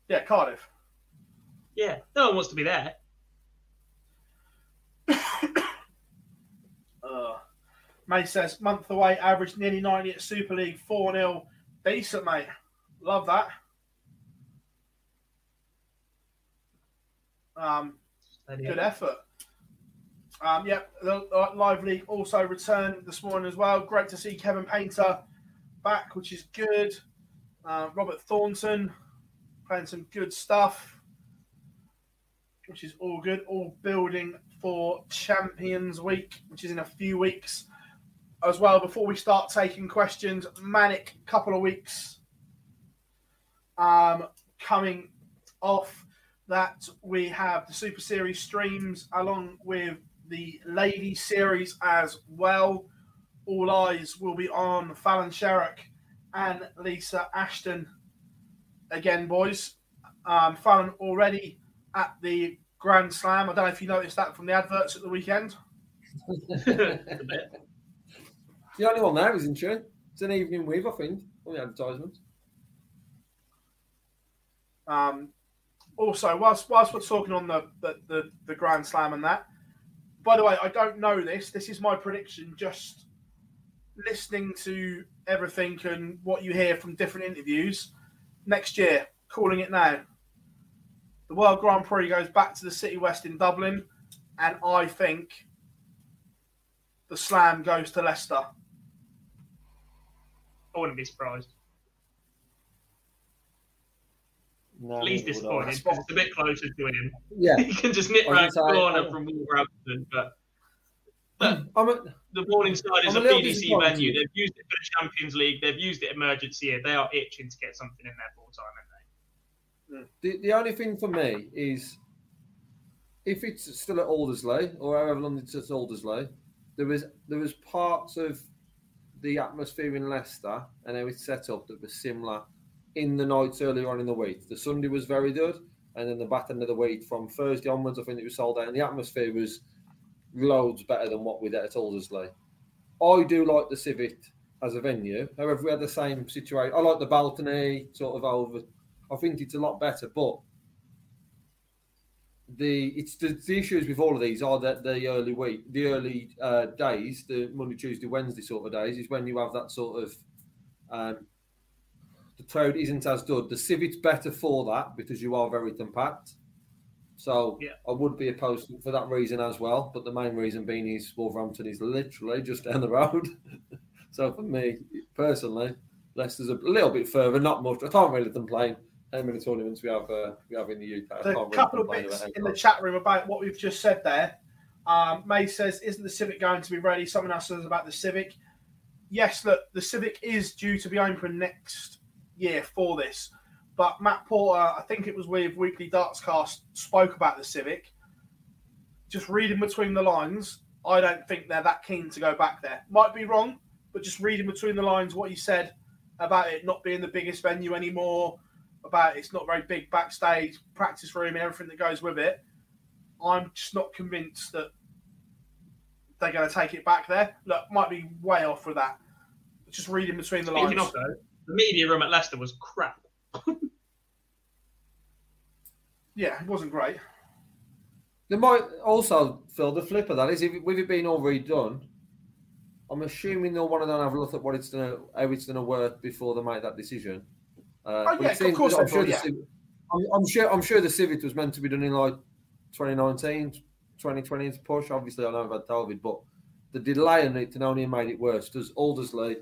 Yeah, Cardiff. Yeah, no one wants to be there. Uh, May says month away, average nearly 90 at Super League, 4 0. Decent, mate. Love that. Um, good effort. Um, yep, the live league also returned this morning as well. Great to see Kevin Painter back, which is good. Uh, Robert Thornton playing some good stuff, which is all good. All building for Champions Week, which is in a few weeks as well. Before we start taking questions, manic couple of weeks um, coming off that we have the Super Series streams along with the Ladies Series as well. All eyes will be on Fallon Sherrock and Lisa Ashton again, boys. Um, Fallon already at the Grand Slam. I don't know if you noticed that from the adverts at the weekend. the only one there, isn't she? It's an evening with, I think, on the advertisement. Um, also, whilst whilst we're talking on the, the, the, the Grand Slam and that, by the way, I don't know this. This is my prediction. Just listening to everything and what you hear from different interviews next year, calling it now. The World Grand Prix goes back to the City West in Dublin, and I think the Slam goes to Leicester. I wouldn't be surprised. No, Least neither would I. disappointed because it's a bit closer to him. Yeah. he can just nip I round the gonna corner I'm- from Wolverhampton, but I'm a, the Morningside is I'm a, a little PDC disappointed. venue. They've used it for the Champions League. They've used it emergency year. They are itching to get something in there full time, aren't they? The, the only thing for me is if it's still at Aldersley or however long it's at Aldersley, there was there was parts of the atmosphere in Leicester and how it's set up that was similar in the nights earlier on in the week. The Sunday was very good, and then the back end of the week from Thursday onwards, I think it was sold out, and the atmosphere was loads better than what we did at Aldersley. I do like the Civic as a venue. However, we had the same situation. I like the balcony sort of over. I think it's a lot better, but the it's the, the issues with all of these are that the early week, the early uh, days, the Monday, Tuesday, Wednesday sort of days, is when you have that sort of um, the crowd isn't as good. The Civic's better for that because you are very compact. So I would be opposed to for that reason as well. But the main reason being is Wolverhampton is literally just down the road. so for me personally, Leicester's a little bit further, not much. I can't really complain. How many tournaments we have uh, we have in the UK? I So really couple of bits in the chat room about what we've just said there. Um, May says, "Isn't the Civic going to be ready?" Someone else says about the Civic. Yes, look, the Civic is due to be open next year for this, but Matt Porter, I think it was with Weekly Darts Cast, spoke about the Civic. Just reading between the lines, I don't think they're that keen to go back there. Might be wrong, but just reading between the lines what he said about it not being the biggest venue anymore, about it's not very big backstage, practice room, and everything that goes with it. I'm just not convinced that they're going to take it back there. Look, might be way off with that. Just reading between the Speaking lines. of though, the media room at Leicester was crap. Yeah, it wasn't great. There might also, Phil, the flip of that is if with it being all redone, I'm assuming they'll want to then have a look at what it's gonna how it's gonna work before they make that decision. Uh, Oh, yeah, it of course I'm sure, will, the yeah. Civic, I'm, I'm sure I'm sure the Civic was meant to be done in like 2019, 2020 push. Obviously, I know I've had COVID, but the delay in it can only have made it worse. Does Aldersley,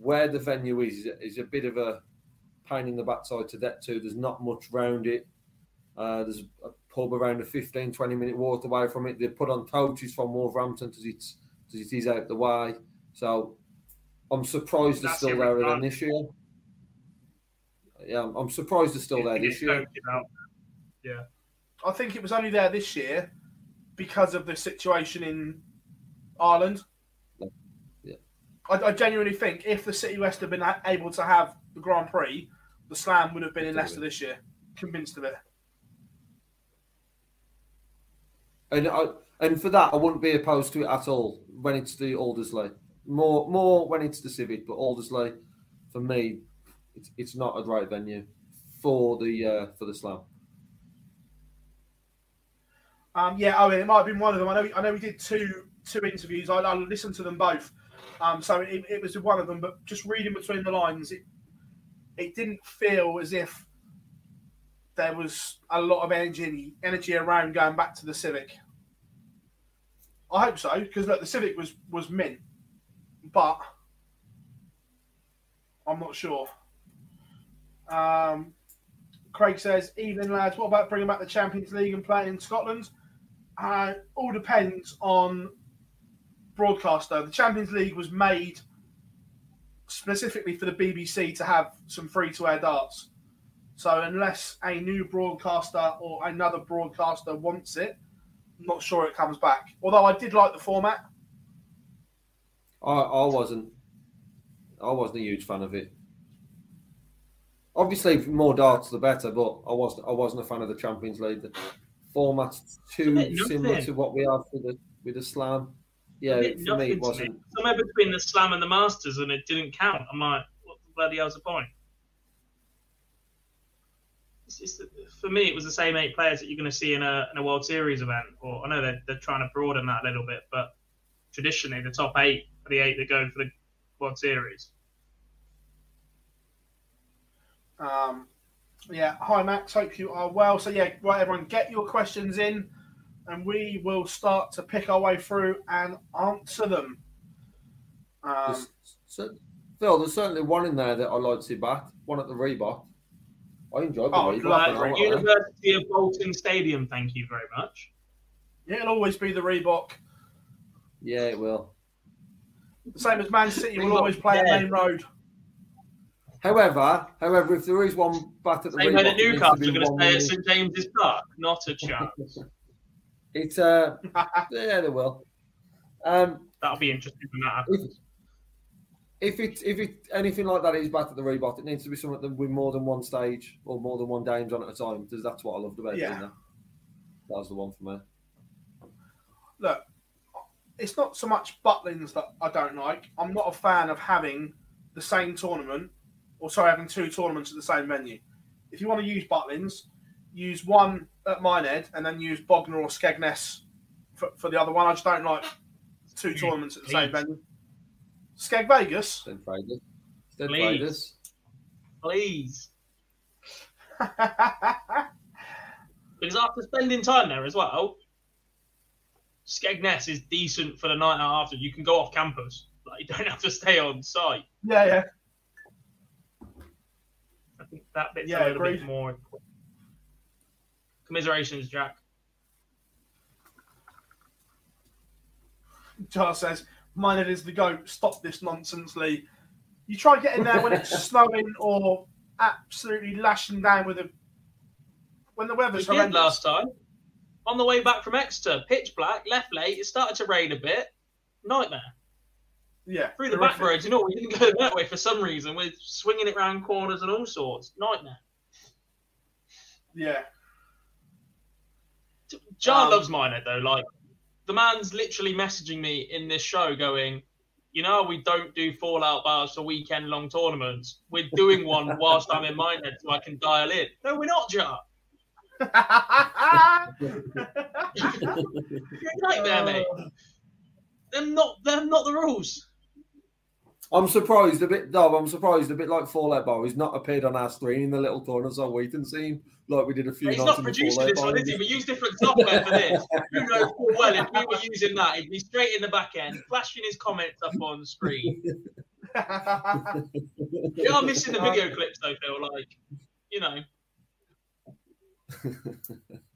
where the venue is, is a bit of a pain in the backside to get to. There's not much round it. Uh, there's a pub around a 15, 20 minute walk away from it. They put on coaches from Wolverhampton because it's because it is out the way. So I'm surprised they're still there right. this year. Yeah, I'm- I'm surprised they're still there this year. Yeah. I think it was only there this year because of the situation in Ireland. I, I genuinely think if the City West had been able to have the Grand Prix, the Slam would have been in Leicester this year. Convinced of it. And I, and for that, I wouldn't be opposed to it at all when it's the Aldersley. More more when it's the Civic, but Aldersley, for me, it's, it's not a great venue for the uh, for the Slam. Um, yeah, I mean, it might have been one of them. I know. I know we did two two interviews. I, I listened to them both. Um, so it, it was one of them. But just reading between the lines, it it didn't feel as if there was a lot of energy energy around going back to the Civic. I hope so because look, the Civic was was mint, but I'm not sure. Um, Craig says, "Evening lads, what about bringing back the Champions League and playing in Scotland?" Uh, all depends on broadcaster. The Champions League was made specifically for the BBC to have some free to air darts. So unless a new broadcaster or another broadcaster wants it, I'm not sure it comes back. Although I did like the format. I, I wasn't I wasn't a huge fan of it. Obviously, more darts the better, but I wasn't I wasn't a fan of the Champions League. The format's too similar to what we have with the with the Slam. Yeah, It for me, it wasn't. Somewhere between the Slam and the Masters, and it didn't count. I'm like, what the bloody hell's the point? It's, it's for me, it was the same eight players that you're going to see in a, in a World Series event. Or I know they're, they're trying to broaden that a little bit, but traditionally, the top eight are the eight that go for the World Series. Um, yeah, hi Max, hope you are well. So yeah, right, everyone, get your questions in, and we will start to pick our way through and answer them. Um, so, Phil, there's certainly one in there that I like to see back. One at the Reebok. I enjoyed the Oh, Reebok. like and I like that. University of Bolton Stadium, thank you very much. yeah, it'll always be the Reebok. Yeah, it will. The same as Man City will always play at. Maine Road. However, however, if there is one back at the Same way Reebok, that it needs to Newcastle be are going to one stay at St James's Park. Not a chance. It's uh, yeah, they will. Um, That'll be interesting when that happens. if it if it anything like that is back at the Reebok, it needs to be something that with more than one stage or more than one games on at a time. Because that's what I loved about it. Yeah. doing that. That was the one for me. Look, it's not so much Butlins that I don't like. I'm not a fan of having the same tournament, or sorry, having two tournaments at the same venue. If you want to use Butlins, use one at Minehead and then use Bognor or Skegness for, for the other one. I just don't like two tournaments at the same venue. Skeg Vegas. Then Vegas. Then Please. Vegas. Please. because after spending time there as well, Skegness is decent for the night out after. You can go off campus. Like you don't have to stay on site. Yeah, yeah. I think that bit's Yeah, a little agreed. bit more. Commiserations, Jack. Charles says, Minehead is the goat. Stop this nonsense, Lee. You try getting there when it's snowing or absolutely lashing down with a when the We weather's did last time. On the way back from Exeter, pitch black, left late. It started to rain a bit. Nightmare. Yeah, Through the back roads, you know, we didn't go that way for some reason. We're swinging it round corners and all sorts. Nightmare. Yeah. Jar Um, loves Minehead though. Like the man's literally messaging me in this show, going, "You know, we don't do Fallout bars for weekend long tournaments. We're doing one whilst I'm in Minehead, so I can dial in." No, we're not, Jar. You're a nightmare, mate. They're not. They're not the rules. I'm surprised a bit. No, I'm surprised a bit like Fallout Bar. He's not appeared on our screen in the little corners so wait and see like we did a few. He's nights not producing this one, is he? We use different software for this. You know full well if we were using that, it'd be straight in the back end, flashing his comments up on the screen. You are missing the video clips though, Phil. Like, you know,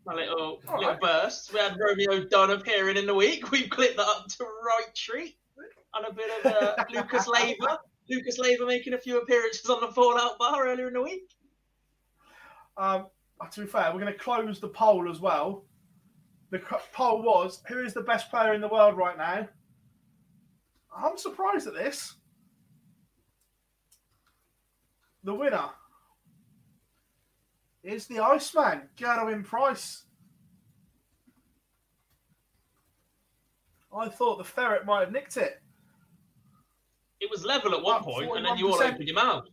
a little little burst. We had Romeo Dunn appearing in the week. We've clipped that up to right treat. And a bit of uh, Lucas Laver. Lucas Laver making a few appearances on the Fallout Bar earlier in the week. Um, to be fair, we're going to close the poll as well. The poll was who is the best player in the world right now? I'm surprised at this. The winner is the Iceman, Gerwyn Price. I thought the ferret might have nicked it. It was level at one point, and then you all opened your mouth.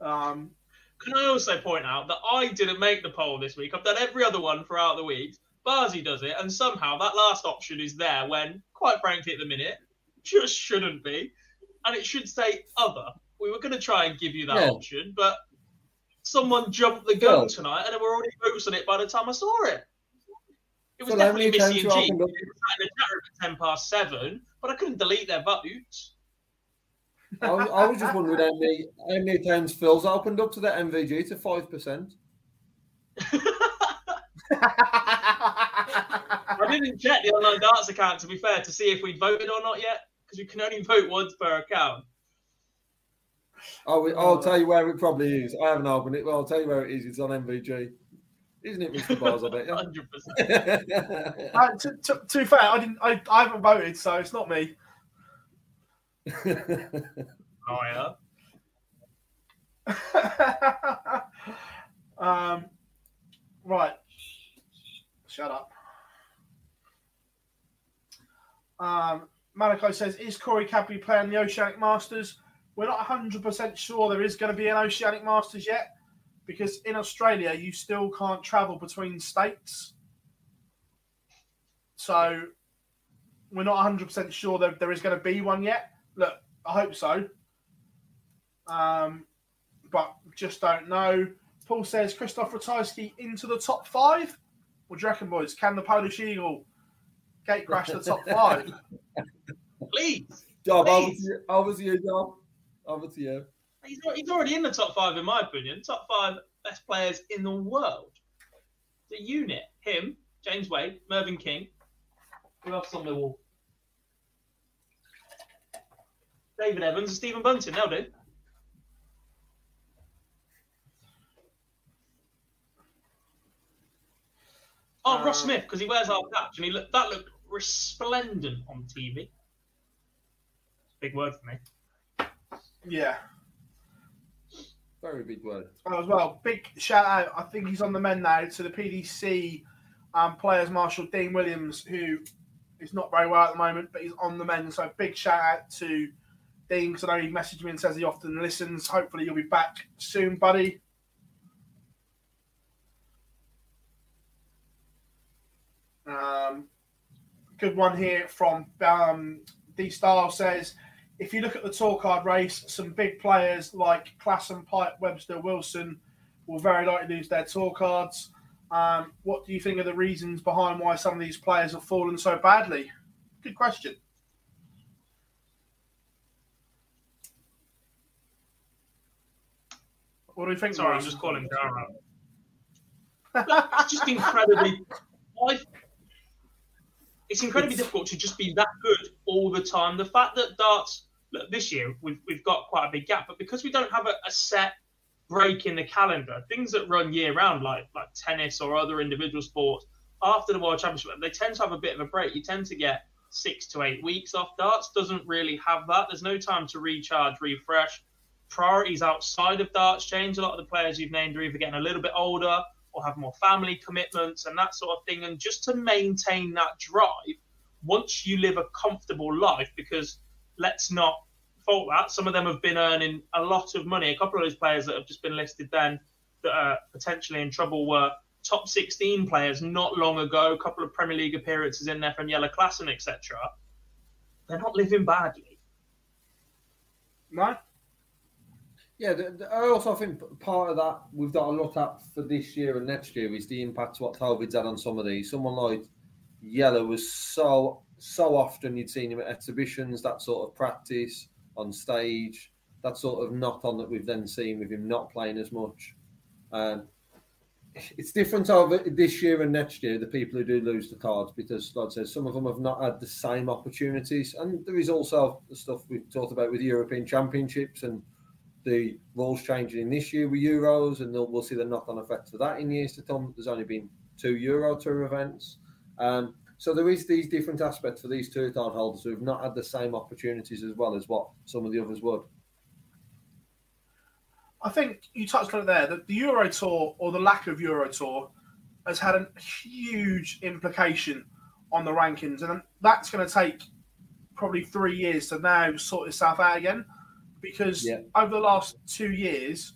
Um, Can I also point out that I didn't make the poll this week? I've done every other one throughout the week. Barzy does it, and somehow that last option is there when, quite frankly, at the minute, just shouldn't be. And it should say other. We were going to try and give you that Yeah. option, but someone jumped the gun Phil. tonight, and we're already votes on it by the time I saw it. It was Phil, how definitely many times Missy you and G. opened They up- in the chat room at 10 past 7, but I couldn't delete their votes. I, was, I was just wondering how many, how many times Phil's opened up to the MVG to five percent. I didn't check the online darts account to be fair to see if we'd voted or not yet because you can only vote once per account. I'll, I'll tell you where it probably is. I haven't opened it, but I'll tell you where it is. It's on MVG, isn't it, Mr. Bars? I bet. Hundred percent. uh, to, to, to be fair, I didn't. I, I haven't voted, so it's not me. Oh yeah. um, right. Shut up. Um, Malachi says, "Is Corey Cadby playing the Oceanic Masters?" We're not 100% sure there is going to be an Oceanic Masters yet, because in Australia you still can't travel between states. So we're not 100% sure that there is going to be one yet. Look, I hope so. Um, but just don't know. Paul says Krzysztof Ratajski into the top five. What do you reckon, boys? Can the Polish Eagle gate crash the top five? Please. Job, over to Please. you, over to you, Job. Over to you. He's, he's already in the top five, in my opinion. Top five best players in the world. The unit: him, James Wade, Mervyn King. Who else on the wall? David Evans and Stephen Bunting. They'll do. Oh, Ross uh, Smith, because he wears our patch, and he look, that looked resplendent on TV. Big word for me. yeah. Very big word. Oh, as well, big shout out. I think he's on the men now to the PDC um, players marshal Dean Williams, who is not very well at the moment, but he's on the men. So big shout out to Dean because I know he messaged me and says he often listens. Hopefully you'll be back soon, buddy. Um, good one here from um, D Style says, if you look at the tour card race, some big players like Klaasen, Pipe, Webster, Wilson will very likely lose their tour cards. Um, what do you think are the reasons behind why some of these players have fallen so badly? Good question. What do you think? Sorry, I'm just calling Dara. it's just incredibly. I, it's incredibly difficult to just be that good all the time. The fact that darts look, this year we've we've got quite a big gap, but because we don't have a, a set break in the calendar, things that run year round like like tennis or other individual sports after the World Championship, they tend to have a bit of a break. You tend to get six to eight weeks off. Darts doesn't really have that. There's no time to recharge, refresh. Priorities outside of darts change. A lot of the players you've named are either getting a little bit older or have more family commitments and that sort of thing. And just to maintain that drive, once you live a comfortable life, because let's not fault that, some of them have been earning a lot of money. A couple of those players that have just been listed then that are potentially in trouble were top 16 players not long ago, a couple of Premier League appearances in there from Jelle Klaasen, etc. They're not living badly. No. Yeah, the, the, I also think part of that we've got to look at for this year and next year is the impact what COVID's had on some of these. Someone like Yellow was so so often you'd seen him at exhibitions, that sort of practice on stage, that sort of knock on that we've then seen with him not playing as much. Um, it's different over this year and next year, the people who do lose the cards, because, like I said, some of them have not had the same opportunities. And there is also the stuff we've talked about with European Championships and the rules changing in this year with Euros, and we'll see the knock on effect of that in years to come. There's only been two Euro Tour events. Um, so there is these different aspects for these tour card holders who have not had the same opportunities as well as what some of the others would. I think you touched on it there that the Euro Tour or the lack of Euro Tour has had a huge implication on the rankings, and that's going to take probably three years to now sort itself out again. Because yeah. over the last two years,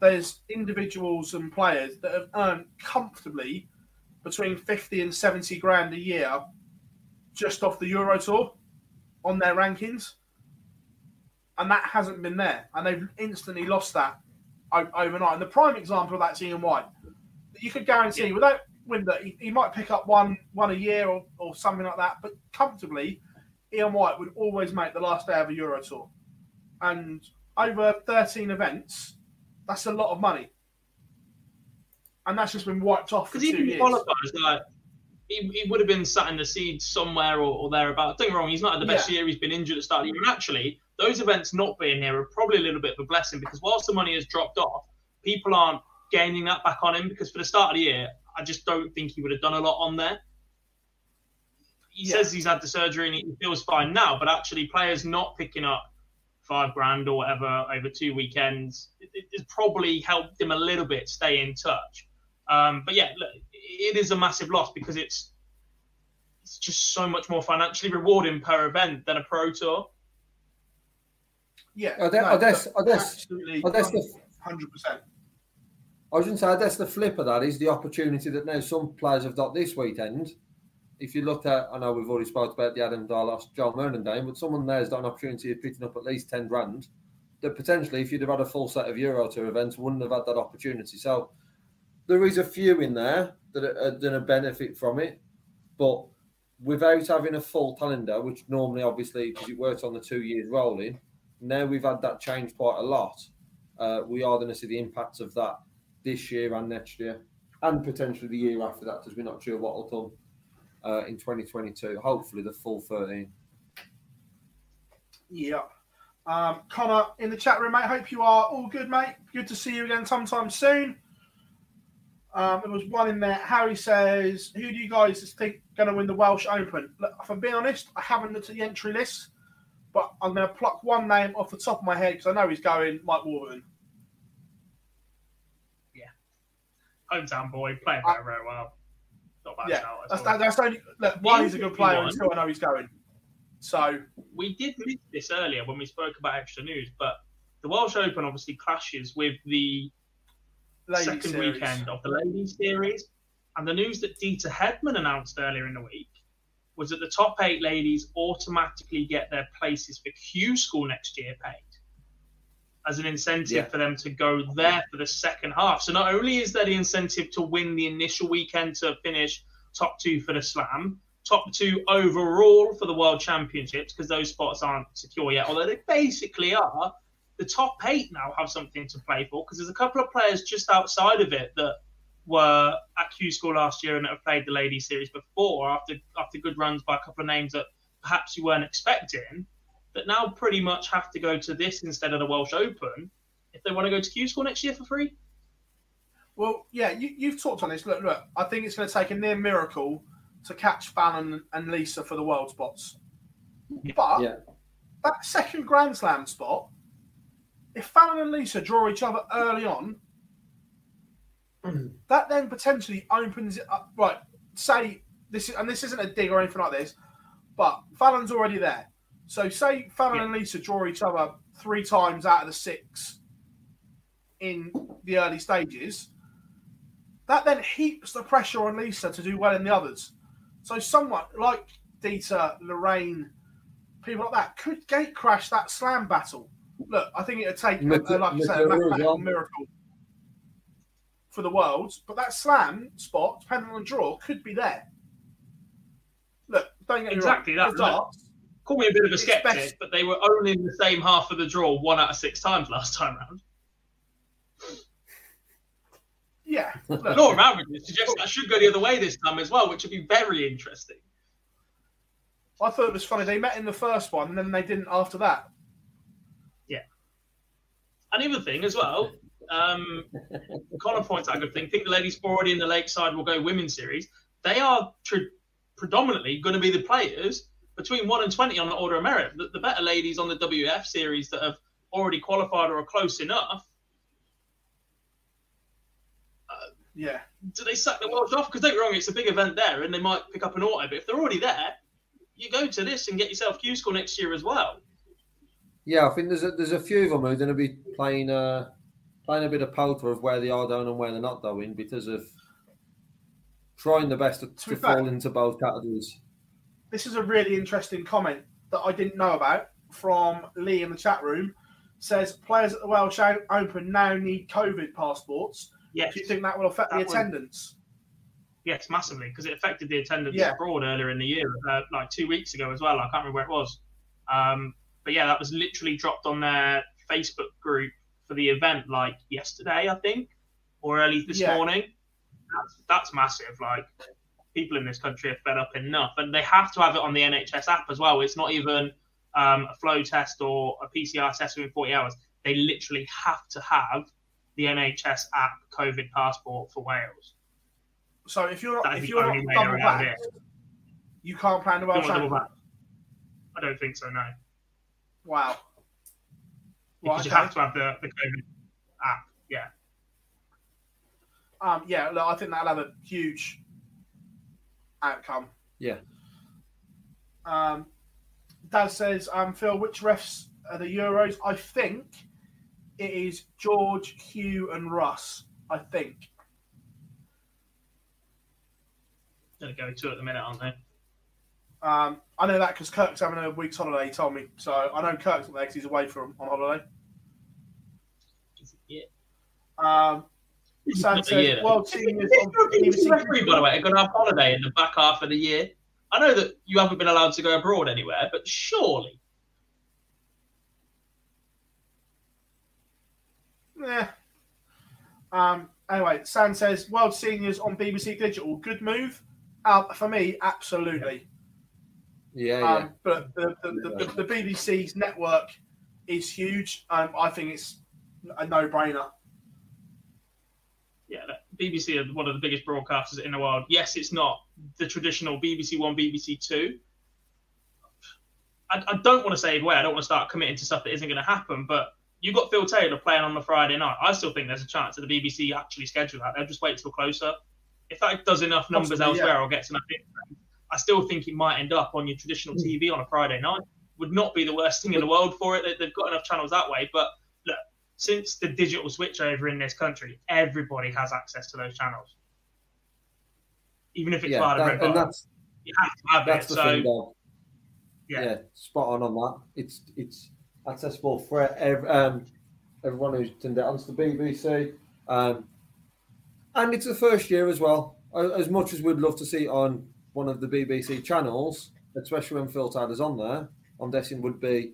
there's individuals and players that have earned comfortably between 50 and 70 grand a year just off the Euro Tour on their rankings and that hasn't been there, and they've instantly lost that overnight. And the prime example of that's Ian White. You could guarantee yeah. without Winder, he, he, might pick up one one a year or, or something like that, but comfortably, Ian White would always make the last day of a Euro Tour, and over 13 events, that's a lot of money, and that's just been wiped off because even qualifiers like. He, he, would have been sat in the seed somewhere or, or thereabouts. Don't get me wrong, he's not had the best yeah. year. He's been injured at the start of the year. And actually, those events not being here are probably a little bit of a blessing because whilst the money has dropped off, people aren't gaining that back on him because for the start of the year, I just don't think he would have done a lot on there. He yeah. says he's had the surgery and he feels fine now, but actually, players not picking up five grand or whatever over two weekends, it, has probably helped him a little bit stay in touch. Um, but yeah, look, it is a massive loss because it's it's just so much more financially rewarding per event than a pro tour. Yeah, I, guess, I guess, I guess, I guess the hundred percent. I was going to say, I guess the flip of that is the opportunity that now some players have got this weekend. If you look at, I know we've already spoke about the Adam Darlos, John Mernendane, but someone there's got an opportunity of picking up at least 10 grand that potentially, if you'd have had a full set of Euro Tour events, wouldn't have had that opportunity. So there is a few in there that are, going to benefit from it, but without having a full calendar, which normally, obviously, because it works on the two years rolling, now we've had that change quite a lot. Uh, we are going to see the impacts of that this year and next year, and potentially the year after that, because we're not sure what will come uh, in 2022. Hopefully, the full 13. Yeah. Um, Connor in the chat room, mate. Hope you are all good, mate. Good to see you again sometime soon. Um, there was one in there. Harry says, "Who do you guys think going to win the Welsh Open?" Look, if I'm being honest, I haven't looked at the entry list. But I'm going to pluck one name off the top of my head because I know he's going Mike Warburton. Yeah. Hometown boy, playing very, very well. Not bad yeah, that's, that, that's only, look, one, he's a good player, and two, I know he's going. So. We did miss this earlier when we spoke about extra news, but the Welsh Open obviously clashes with the Ladies second series. weekend of the Ladies Series. And the news that Deta Hedman announced earlier in the week was that the top eight ladies automatically get their places for Q School next year paid as an incentive yeah. for them to go there for the second half. So not only is there the incentive to win the initial weekend to finish top two for the Slam, top two overall for the World Championships because those spots aren't secure yet, although they basically are. The top eight now have something to play for because there's a couple of players just outside of it that were at Q School last year and have played the Ladies Series before after after good runs by a couple of names that perhaps you weren't expecting, that now pretty much have to go to this instead of the Welsh Open if they want to go to Q School next year for free. Well, yeah, you, have talked on this. Look, look, I think it's going to take a near miracle to catch Fallon and Lisa for the world spots. But yeah. that second Grand Slam spot, if Fallon and Lisa draw each other early on, that then potentially opens it up. Right, say this is, and this isn't a dig or anything like this, but Fallon's already there. So say Fallon yeah. and Lisa draw each other three times out of the six in the early stages. that then heaps the pressure on Lisa to do well in the others. So someone like Deta, Lorraine, people like that could gate crash that slam battle. Look, I think it'd take, Mc- uh, like you said, a mathematical miracle for the world. but that slam spot, depending on the draw, could be there. Look, don't get me Exactly wrong. that. Call me a bit of a skeptic, best- but they were only in the same half of the draw one out of six times last time round. yeah. Look, Law of averages suggests that should go the other way this time as well, which would be very interesting. I thought it was funny. They met in the first one, and then they didn't after that. And the other thing as well, um, Connor points out a good thing. think the ladies already in the Lakeside will go women's series. They are tr- predominantly going to be the players between 1 and 20 on the order of merit. The, the better ladies on the WF series that have already qualified or are close enough, Yeah. do they sack the Welsh off? Because don't get me wrong, it's a big event there and they might pick up an auto, but if they're already there, you go to this and get yourself Q School next year as well. Yeah, I think there's a, there's a few of them who are going to be playing uh, playing a bit of poker of where they are going and where they're not going because of trying the best to, to be fair- fall into both categories. This is a really interesting comment that I didn't know about from Lee in the chat room. Says players at the Welsh Open now need COVID passports. Yes. Do you think that will affect That the will- attendance? Yes, massively, because it affected the attendance Yeah. abroad earlier in the year, uh, like two weeks ago as well. I can't remember where it was. Um, but yeah, that was literally dropped on their Facebook group for the event like yesterday, I think, or early this Yeah. morning. That's, that's massive. Like, people in this country are fed up enough, and they have to have it on the NHS app as well. It's not even um, a flow test or a PCR test within 40 hours. They literally have to have the NHS app COVID passport for Wales. So if you're not if you're not double back, you can't plan the Welsh want double Open. back. I don't think so, no. Wow. Because Right, you okay. have to have the, the COVID app. Yeah. Um, yeah, look, I think that'll have a huge outcome. Yeah. Um, Dad says, um, Phil, which refs are the Euros? I think it is George, Hugh, and Russ. I think. Gonna go to at the minute, aren't they? Um, I know that because Kirk's having a week's holiday. He told me, so I know Kirk's not there 'cause he's away from on holiday. Yeah. Um, Sam Not the says, year, though. World Seniors on BBC BBC. referee, by the way, are going to have holiday in the back half of the year. I know that you haven't been allowed to go abroad anywhere, but surely. Yeah. Um, anyway, Sam says World Seniors on BBC Digital. Good move. Uh, for me, absolutely. Yeah, yeah. Um, but the, the, the, the BBC's network is huge. Um, I think it's a no-brainer. Yeah, look, BBC are one of the biggest broadcasters in the world. Yes, it's not the traditional BBC One, BBC Two. I, I don't want to say away. I don't want to start committing to stuff that isn't going to happen. But you've got Phil Taylor playing on the Friday night. I still think there's a chance that the BBC actually schedule that. They'll just wait till closer. If that does enough numbers Possibly, yeah. elsewhere or gets enough interest, I still think it might end up on your traditional Hmm. TV on a Friday night. Would not be the worst thing in the world for it. They- They've got enough channels that way. But look, since the digital switchover in this country, everybody has access to those channels. Even if it's Yeah, part of Red and that's you have to have that's it. the So thing, yeah. Yeah. spot on on that. It's it's accessible for ev- um, everyone who's turned it onto the BBC, um, and it's the first year as well. As much as we'd love to see it on one of the BBC channels, especially when Phil Taylor's on there, I'm guessing would be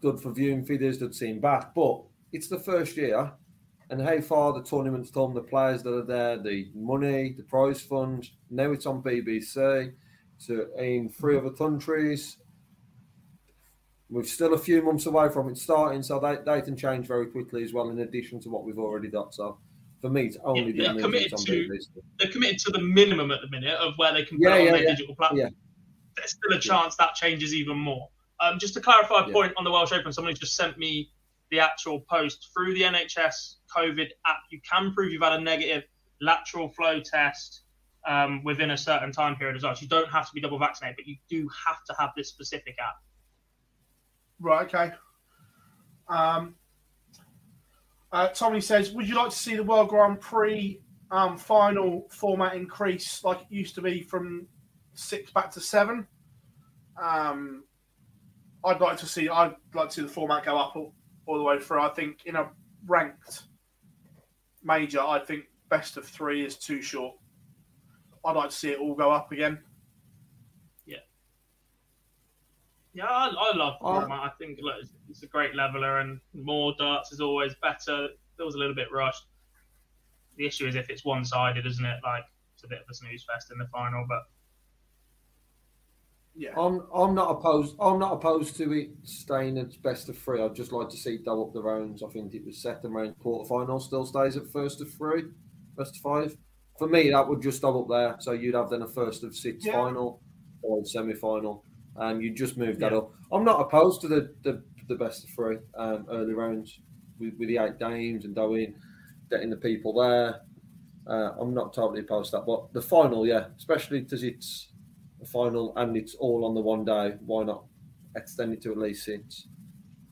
good for viewing figures that seem bad. But it's the first year, and how far the tournament's come, the players that are there, the money, the prize fund. Now it's on BBC. So in three other countries. We're still a few months away from it starting, so they, they can change very quickly as well, in addition to what we've already got. So for me, it's only Yeah, the they're committed on to BBC. they're committed to the minimum at the minute of where they can put Yeah, on their yeah. digital platform. Yeah. There's still a chance that changes even more. Um, just to clarify a Yeah. point on the Welsh Open, somebody just sent me the actual post through the NHS COVID app. You can prove you've had a negative lateral flow test um, within a certain time period as well. So you don't have to be double vaccinated, but you do have to have this specific app. Right, okay. Um, uh, Tommy says, would you like to see the World Grand Prix um, final format increase like it used to be from six back to seven. Um, I'd like to see. I'd like to see the format go up all, all the way through. I think in a ranked major, I think best of three is too short. I'd like to see it all go up again. Yeah. Yeah, I, I love Oh. format. I think look, it's, it's a great leveler, and more darts is always better. It feels a little bit rushed. The issue is if it's one-sided, isn't it? Like it's a bit of a snooze fest in the final, but Yeah. I'm I'm not opposed. I'm not opposed to it staying at best of three. I'd just like to see double up the rounds. I think it was second round quarterfinal still stays at first of three, best of five. For me, that would just double up there. So you'd have then a first of six Yeah. final or semi final, and you just move that up. I'm not opposed to the the, the best of three um, early rounds with, with the eight games and going, getting the people there. Uh, I'm not totally opposed to that, but the final, yeah, especially because it's a final and it's all on the one day. Why not extend it to at least six?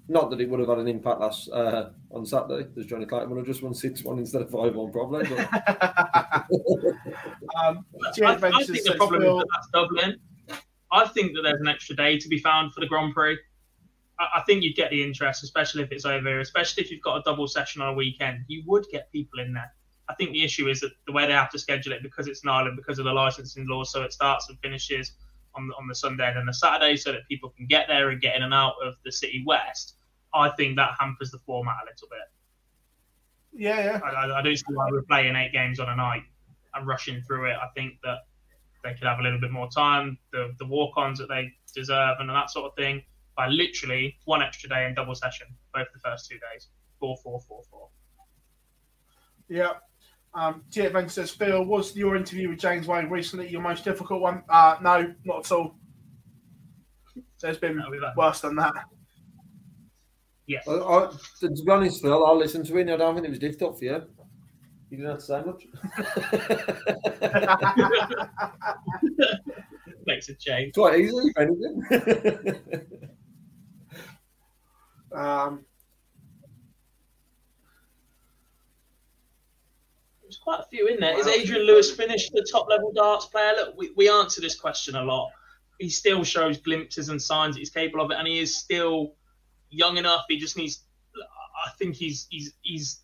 Not that it would have had an impact last uh, on Saturday, because Johnny Clayton would have just won six one instead of five one, probably. But Um, I, I think the problem Phil- is that that's Dublin. I think that there's an extra day to be found for the Grand Prix. I, I think you'd get the interest, especially if it's over, especially if you've got a double session on a weekend. You would get people in there. I think the issue is that the way they have to schedule it because it's in Ireland, because of the licensing law, so it starts and finishes on the, on the Sunday and then the Saturday, so that people can get there and get in and out of the city west. I think that hampers the format a little bit. Yeah, yeah. I, I, I don't see why we're playing eight games on a night and rushing through it. I think that they could have a little bit more time, the the walk-ons that they deserve, and that sort of thing. By literally one extra day in double session, both the first two days, four, four, four, four. Yeah. Um, Jet Venture says, Phil, was your interview with James Wade recently your most difficult one? Uh, no, not at all. There's been worse than that. Yes. I, I, to be honest, Phil, I listened to it and I don't think it was difficult for you. You didn't have to say much. Makes a change. Quite easily, if anything. um, There's quite a few in there. Is Adrian Lewis finished the top level darts player? Look, we, we answer this question a lot. He still shows glimpses and signs that he's capable of it, and he is still young enough. He just needs. I think he's he's he's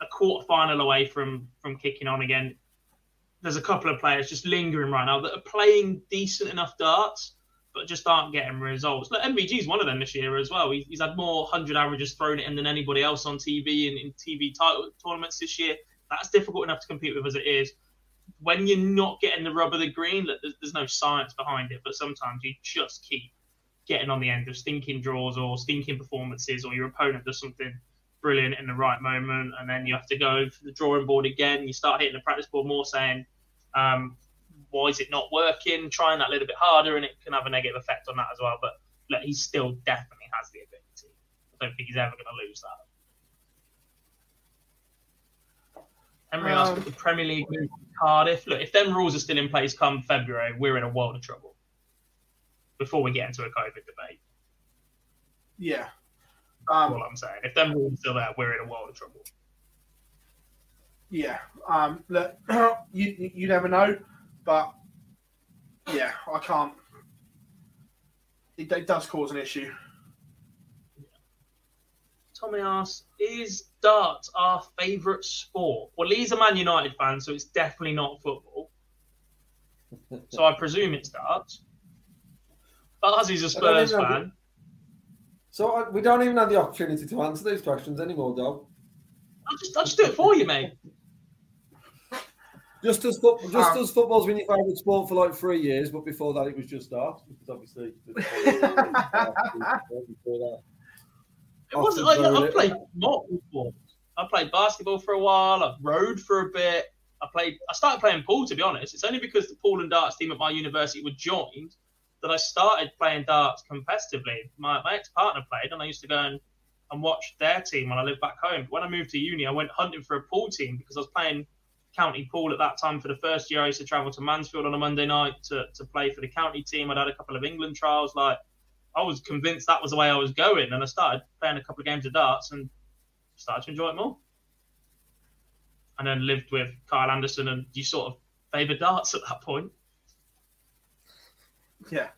a quarter final away from from kicking on again. There's a couple of players just lingering right now that are playing decent enough darts, but just aren't getting results. Look, MVG's one of them this year as well. He, he's had more hundred averages thrown at him than anybody else on TV and in TV title tournaments this year. That's difficult enough to compete with as it is. When you're not getting the rub of the green, look, there's, there's no science behind it, but sometimes you just keep getting on the end of stinking draws or stinking performances, or your opponent does something brilliant in the right moment, and then you have to go for the drawing board again. You start hitting the practice board more, saying, um, "Why is it not working?" Trying that a little bit harder, and it can have a negative effect on that as well. But look, he still definitely has the ability. I don't think he's ever going to lose that. Henry asked Um, if the Premier League to Cardiff. Look, if them rules are still in place come February, we're in a world of trouble. Before we get into a COVID debate, yeah. That's all I'm saying. If them rules are still there, we're in a world of trouble. Yeah. Um, look, you, you you never know, but yeah, I can't. It, it does cause an issue. Tommy asks, is darts our favourite sport? Well, he's a Man United fan, so it's definitely not football. So I presume it's darts. Bars is a I don't Spurs even have fan. So I, we don't even have the opportunity to answer these questions anymore, Dog. I'll just, I'll just do it for you, mate. Just as foot, just Um, as football's been your favourite sport for like three years, but before that it was just art because obviously. before that. It wasn't like I've played multiple sports. I played basketball for a while. I rode for a bit. I played. I started playing pool. To be honest, it's only because the pool and darts team at my university were joined that I started playing darts competitively. My, my ex partner played, and I used to go and, and watch their team when I lived back home. But when I moved to uni, I went hunting for a pool team because I was playing county pool at that time for the first year. I used to travel to Mansfield on a Monday night to, to play for the county team. I'd had a couple of England trials. Like I was convinced that was the way I was going, and I started playing a couple of games of darts and started to enjoy it more. and then lived with Kyle Anderson, and you sort of favour darts at that point. Yeah,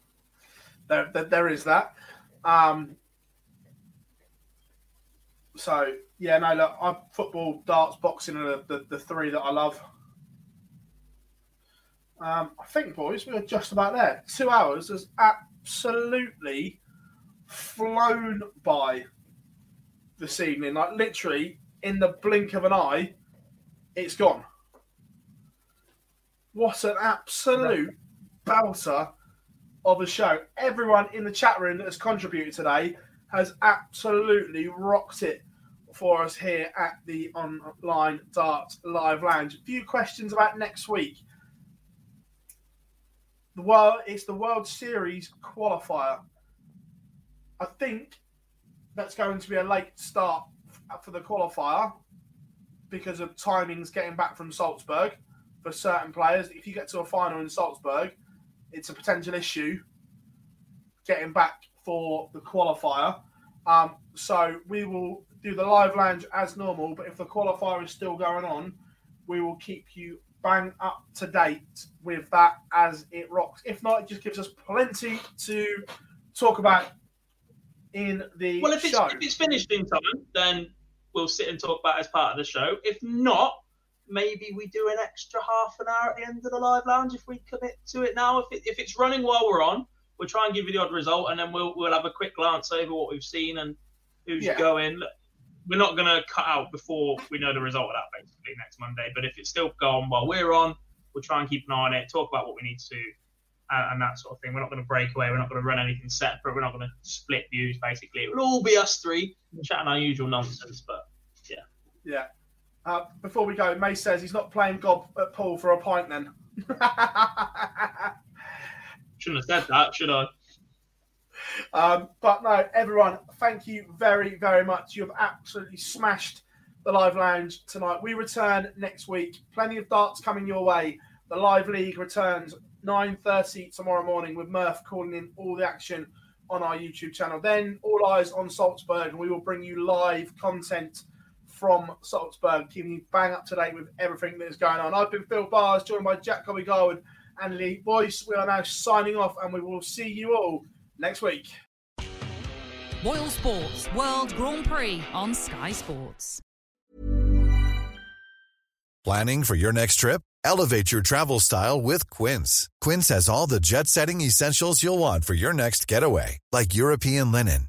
there, there, there is that. Um, so yeah, no, look, I, football, darts, boxing are the, the, the three that I love. Um, I think, boys, we are just about there. Two hours has absolutely flown by this evening. Like literally, in the blink of an eye, it's gone. What an absolute belter of the show. Everyone in the chat room that has contributed today has absolutely rocked it for us here at the online Dart Live Lounge. A few questions about next week. The world it's the World Series qualifier. I think that's going to be a late start for the qualifier because of timings getting back from Salzburg for certain players. If you get to a final in Salzburg, it's a potential issue getting back for the qualifier. Um, so we will do the live lounge as normal, but if the qualifier is still going on, we will keep you bang up to date with that as it rocks. If not, it just gives us plenty to talk about in the Well, if it's, if it's finished in time, then we'll sit and talk about it as part of the show. If not, maybe we do an extra half an hour at the end of the live lounge if we commit to it now. If, it, if it's running while we're on, we'll try and give you the odd result, and then we'll we'll have a quick glance over what we've seen and who's Yeah. going. We're not going to cut out before we know the result of that, basically, next Monday. But if it's still going while we're on, we'll try and keep an eye on it, talk about what we need to, and, uh, and that sort of thing. We're not going to break away. We're not going to run anything separate. We're not going to split views, basically. It will all be us three chatting our usual nonsense. But yeah. Yeah. Uh, before we go, May says he's not playing gob at pool for a pint then. Shouldn't have said that, should I? Um, but no, everyone, thank you very, very much. You've absolutely smashed the live lounge tonight. We return next week. Plenty of darts coming your way. The live league returns 9.30 tomorrow morning with Murph calling in all the action on our YouTube channel. Then all eyes on Salzburg, and we will bring you live content from Salzburg, keeping you bang up to date with everything that is going on. I've been Phil Bars, joined by Jack Cobby Garwood and Lee Boyce. We are now signing off, and we will see you all next week. Boyle Sports World Grand Prix on Sky Sports. Planning for your next trip? Elevate your travel style with Quince. Quince has all the jet setting essentials you'll want for your next getaway, like European linen,